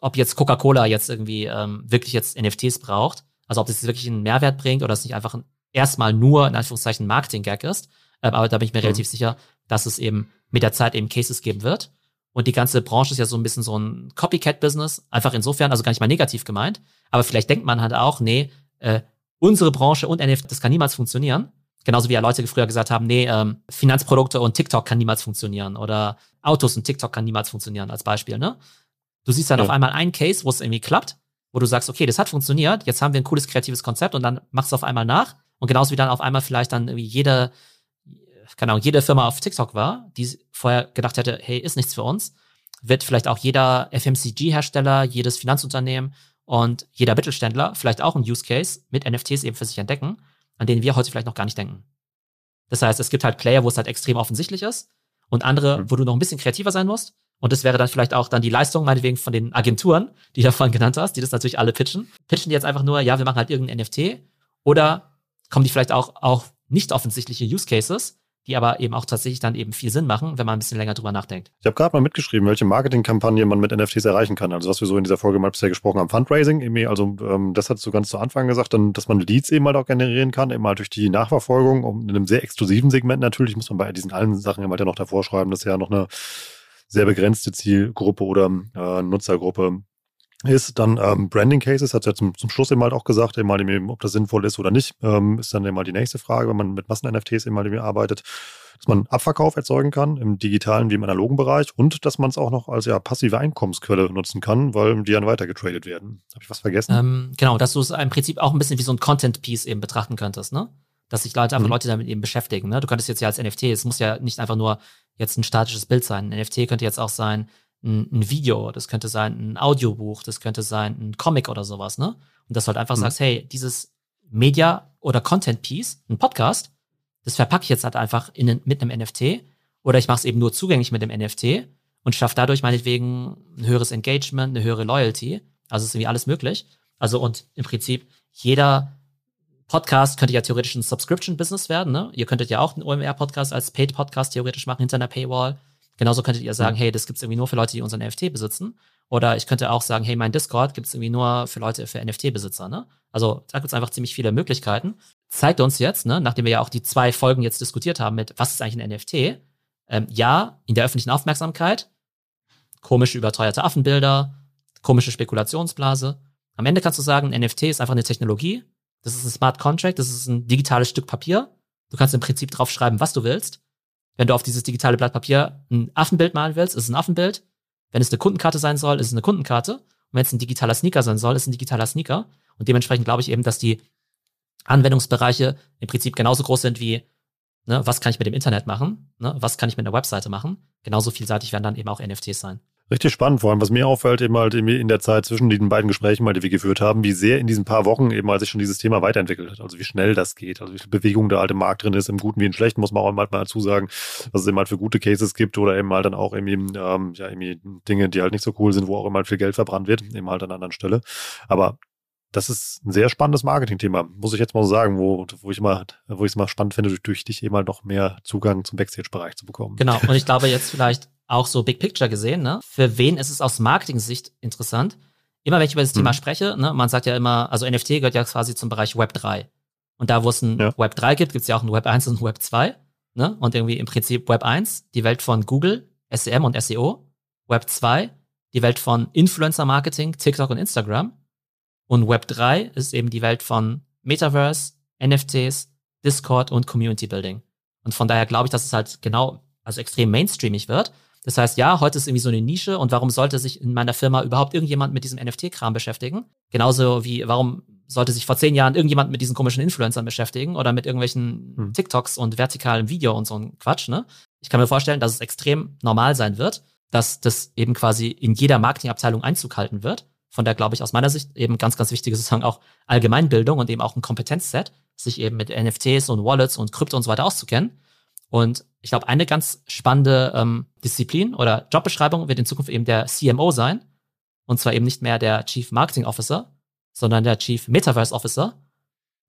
ob jetzt Coca-Cola jetzt irgendwie ähm, wirklich jetzt NFTs braucht, also ob das wirklich einen Mehrwert bringt oder es nicht einfach ein, erstmal nur in Anführungszeichen Marketing-Gag ist. Ähm, aber da bin ich mir mhm. relativ sicher, dass es eben mit der Zeit eben Cases geben wird. Und die ganze Branche ist ja so ein bisschen so ein Copycat-Business, einfach insofern, also gar nicht mal negativ gemeint. Aber vielleicht denkt man halt auch, nee, äh, unsere Branche und NFT, das kann niemals funktionieren. Genauso wie ja Leute früher gesagt haben, nee, ähm, Finanzprodukte und TikTok kann niemals funktionieren oder Autos und TikTok kann niemals funktionieren, als Beispiel, ne? Du siehst dann ja. auf einmal einen Case, wo es irgendwie klappt, wo du sagst, okay, das hat funktioniert, jetzt haben wir ein cooles kreatives Konzept und dann machst du auf einmal nach. Und genauso wie dann auf einmal vielleicht dann irgendwie jede, keine Ahnung, jede Firma auf TikTok war, die vorher gedacht hätte, hey, ist nichts für uns, wird vielleicht auch jeder FMCG-Hersteller, jedes Finanzunternehmen und jeder Mittelständler vielleicht auch einen Use Case mit NFTs eben für sich entdecken, an denen wir heute vielleicht noch gar nicht denken. Das heißt, es gibt halt Player, wo es halt extrem offensichtlich ist und andere, mhm. wo du noch ein bisschen kreativer sein musst. Und das wäre dann vielleicht auch dann die Leistung, meinetwegen, von den Agenturen, die du vorhin genannt hast, die das natürlich alle pitchen. Pitchen die jetzt einfach nur, ja, wir machen halt irgendein NFT. Oder kommen die vielleicht auch, auch nicht offensichtliche Use Cases, die aber eben auch tatsächlich dann eben viel Sinn machen, wenn man ein bisschen länger drüber nachdenkt. Ich habe gerade mal mitgeschrieben, welche Marketingkampagne man mit NFTs erreichen kann. Also was wir so in dieser Folge mal bisher gesprochen haben, Fundraising, irgendwie, also ähm, das hast du ganz zu Anfang gesagt, dann, dass man Leads eben halt auch generieren kann, eben halt durch die Nachverfolgung, um in einem sehr exklusiven Segment natürlich, muss man bei diesen allen Sachen immer halt ja noch davor schreiben, dass ja noch eine sehr begrenzte Zielgruppe oder äh, Nutzergruppe ist dann ähm, Branding Cases, hat er ja zum, zum Schluss eben halt auch gesagt, eben halt eben, ob das sinnvoll ist oder nicht, ähm, ist dann eben mal die nächste Frage, wenn man mit Massen-NFTs eben halt eben arbeitet, dass man Abverkauf erzeugen kann im digitalen wie im analogen Bereich und dass man es auch noch als ja passive Einkommensquelle nutzen kann, weil die dann weitergetradet werden. Habe ich was vergessen? Ähm, genau, dass du es im Prinzip auch ein bisschen wie so ein Content-Piece eben betrachten könntest, ne? Dass sich Leute einfach mhm. Leute damit eben beschäftigen. Ne? Du könntest jetzt ja als NFT, es muss ja nicht einfach nur jetzt ein statisches Bild sein. Ein NFT könnte jetzt auch sein, ein, ein, Video, das könnte sein ein Audiobuch, das könnte sein ein Comic oder sowas, ne? Und dass du halt einfach mhm. sagst, hey, dieses Media oder Content Piece, ein Podcast, das verpacke ich jetzt halt einfach in, mit einem NFT oder ich mache es eben nur zugänglich mit dem NFT und schaffe dadurch meinetwegen ein höheres Engagement, eine höhere Loyalty. Also ist irgendwie alles möglich. Also und im Prinzip jeder Podcast könnte ja theoretisch ein Subscription-Business werden. Ne? Ihr könntet ja auch einen OMR-Podcast als Paid-Podcast theoretisch machen hinter einer Paywall. Genauso könntet ihr sagen, hey, das gibt's irgendwie nur für Leute, die unseren NFT besitzen. Oder ich könnte auch sagen, hey, mein Discord gibt's irgendwie nur für Leute, für NFT-Besitzer. Ne? Also da gibt's einfach ziemlich viele Möglichkeiten. Zeigt uns jetzt, ne, nachdem wir ja auch die zwei Folgen jetzt diskutiert haben mit, was ist eigentlich ein NFT? Ähm, ja, in der öffentlichen Aufmerksamkeit, komische überteuerte Affenbilder, komische Spekulationsblase. Am Ende kannst du sagen, ein NFT ist einfach eine Technologie. Das ist ein Smart Contract, das ist ein digitales Stück Papier. Du kannst im Prinzip drauf schreiben, was du willst. Wenn du auf dieses digitale Blatt Papier ein Affenbild malen willst, ist es ein Affenbild. Wenn es eine Kundenkarte sein soll, ist es eine Kundenkarte. Und wenn es ein digitaler Sneaker sein soll, ist es ein digitaler Sneaker. Und dementsprechend glaube ich eben, dass die Anwendungsbereiche im Prinzip genauso groß sind wie, ne, was kann ich mit dem Internet machen, ne, was kann ich mit einer Webseite machen. Genauso vielseitig werden dann eben auch NFTs sein. Richtig spannend, vor allem, was mir auffällt, eben halt in der Zeit zwischen den beiden Gesprächen, die wir geführt haben, wie sehr in diesen paar Wochen eben halt sich schon dieses Thema weiterentwickelt hat. Also wie schnell das geht, also wie viel Bewegung da halt im Markt drin ist, im Guten wie im Schlechten, muss man auch mal dazu sagen, was es eben halt für gute Cases gibt oder eben halt dann auch irgendwie, ähm, ja, irgendwie Dinge, die halt nicht so cool sind, wo auch immer halt viel Geld verbrannt wird, eben halt an anderen Stelle. Aber das ist ein sehr spannendes Marketingthema, muss ich jetzt mal so sagen, wo, wo ich mal, wo ich es mal spannend finde, durch, durch dich eben halt noch mehr Zugang zum Backstage-Bereich zu bekommen. Genau. Und ich glaube jetzt vielleicht auch so Big Picture gesehen, ne? Für wen ist es aus Marketing-Sicht interessant? Immer wenn ich über das Thema hm. spreche, ne, man sagt ja immer, also NFT gehört ja quasi zum Bereich Web 3. Und da, wo es ein ja. Web 3 gibt, gibt es ja auch ein Web 1 und ein Web 2. Ne? Und irgendwie im Prinzip Web 1, die Welt von Google, SEM und SEO. Web 2, die Welt von Influencer-Marketing, TikTok und Instagram. Und Web 3 ist eben die Welt von Metaverse, NFTs, Discord und Community Building. Und von daher glaube ich, dass es halt genau, also extrem mainstreamig wird. Das heißt, ja, heute ist irgendwie so eine Nische und warum sollte sich in meiner Firma überhaupt irgendjemand mit diesem NFT-Kram beschäftigen? Genauso wie, warum sollte sich vor zehn Jahren irgendjemand mit diesen komischen Influencern beschäftigen oder mit irgendwelchen hm. TikToks und vertikalem Video und so ein Quatsch, ne? Ich kann mir vorstellen, dass es extrem normal sein wird, dass das eben quasi in jeder Marketingabteilung Einzug halten wird. Von der glaube ich aus meiner Sicht eben ganz, ganz wichtig ist sozusagen auch Allgemeinbildung und eben auch ein Kompetenzset, sich eben mit NFTs und Wallets und Krypto und so weiter auszukennen. Und ich glaube, eine ganz spannende ähm, Disziplin oder Jobbeschreibung wird in Zukunft eben der CMO sein. Und zwar eben nicht mehr der Chief Marketing Officer, sondern der Chief Metaverse Officer.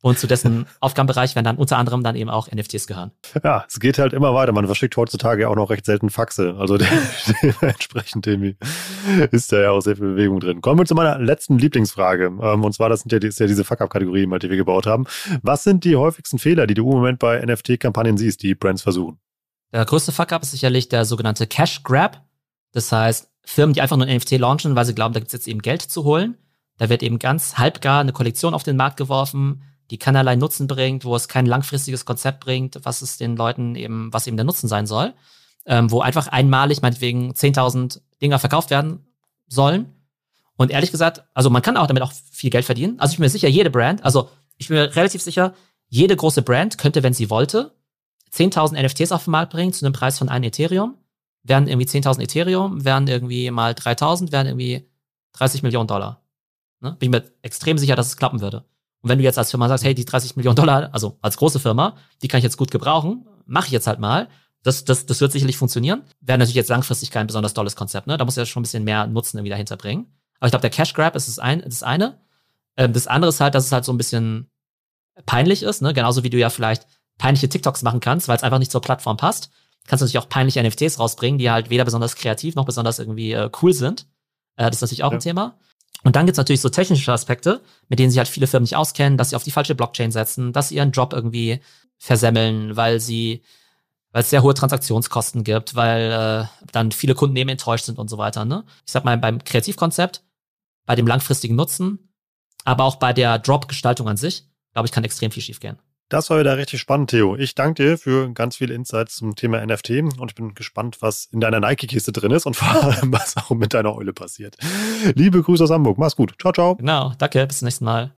Und zu dessen Aufgabenbereich werden dann unter anderem dann eben auch NFTs gehören. Ja, es geht halt immer weiter. Man verschickt heutzutage ja auch noch recht selten Faxe. Also dementsprechend ist da ja auch sehr viel Bewegung drin. Kommen wir zu meiner letzten Lieblingsfrage. Ähm, und zwar, das sind ja, ist ja diese Fuck-Up-Kategorien, die wir gebaut haben. Was sind die häufigsten Fehler, die du im Moment bei NFT-Kampagnen siehst, die Brands versuchen? Der größte Fuck-Up ist sicherlich der sogenannte Cash Grab. Das heißt, Firmen, die einfach nur ein NFT launchen, weil sie glauben, da gibt es jetzt eben Geld zu holen. Da wird eben ganz halbgar eine Kollektion auf den Markt geworfen die keinerlei Nutzen bringt, wo es kein langfristiges Konzept bringt, was es den Leuten eben, was eben der Nutzen sein soll, ähm, wo einfach einmalig meinetwegen 10.000 Dinger verkauft werden sollen. Und ehrlich gesagt, also man kann auch damit auch viel Geld verdienen. Also ich bin mir sicher, jede Brand, also ich bin mir relativ sicher, jede große Brand könnte, wenn sie wollte, 10.000 NFTs auf den Markt bringen zu einem Preis von einem Ethereum. Wären irgendwie 10.000 Ethereum, wären irgendwie mal 3.000, wären irgendwie 30 Millionen Dollar. Ne? Bin ich mir extrem sicher, dass es klappen würde. Und wenn du jetzt als Firma sagst, hey, die 30 Millionen Dollar, also als große Firma, die kann ich jetzt gut gebrauchen, mache ich jetzt halt mal. Das, das, das wird sicherlich funktionieren. Wäre natürlich jetzt langfristig kein besonders tolles Konzept, ne? Da muss ja schon ein bisschen mehr Nutzen irgendwie dahinter bringen. Aber ich glaube, der Cash Grab ist das, ein, das eine. Ähm, das andere ist halt, dass es halt so ein bisschen peinlich ist, ne? Genauso wie du ja vielleicht peinliche TikToks machen kannst, weil es einfach nicht zur Plattform passt. Kannst du natürlich auch peinliche NFTs rausbringen, die halt weder besonders kreativ noch besonders irgendwie äh, cool sind. Äh, das ist natürlich auch ja. ein Thema. Und dann gibt's natürlich so technische Aspekte, mit denen sich halt viele Firmen nicht auskennen, dass sie auf die falsche Blockchain setzen, dass sie ihren Job irgendwie versemmeln, weil sie, weil es sehr hohe Transaktionskosten gibt, weil äh, dann viele Kunden eben enttäuscht sind und so weiter. Ne? Ich sag mal, beim Kreativkonzept, bei dem langfristigen Nutzen, aber auch bei der Drop-Gestaltung an sich, glaube ich, kann extrem viel schiefgehen. Das war wieder richtig spannend, Theo. Ich danke dir für ganz viele Insights zum Thema NFT und ich bin gespannt, was in deiner Nike-Kiste drin ist und vor allem, was auch mit deiner Eule passiert. Liebe Grüße aus Hamburg. Mach's gut. Ciao, ciao. Genau. Danke. Bis zum nächsten Mal.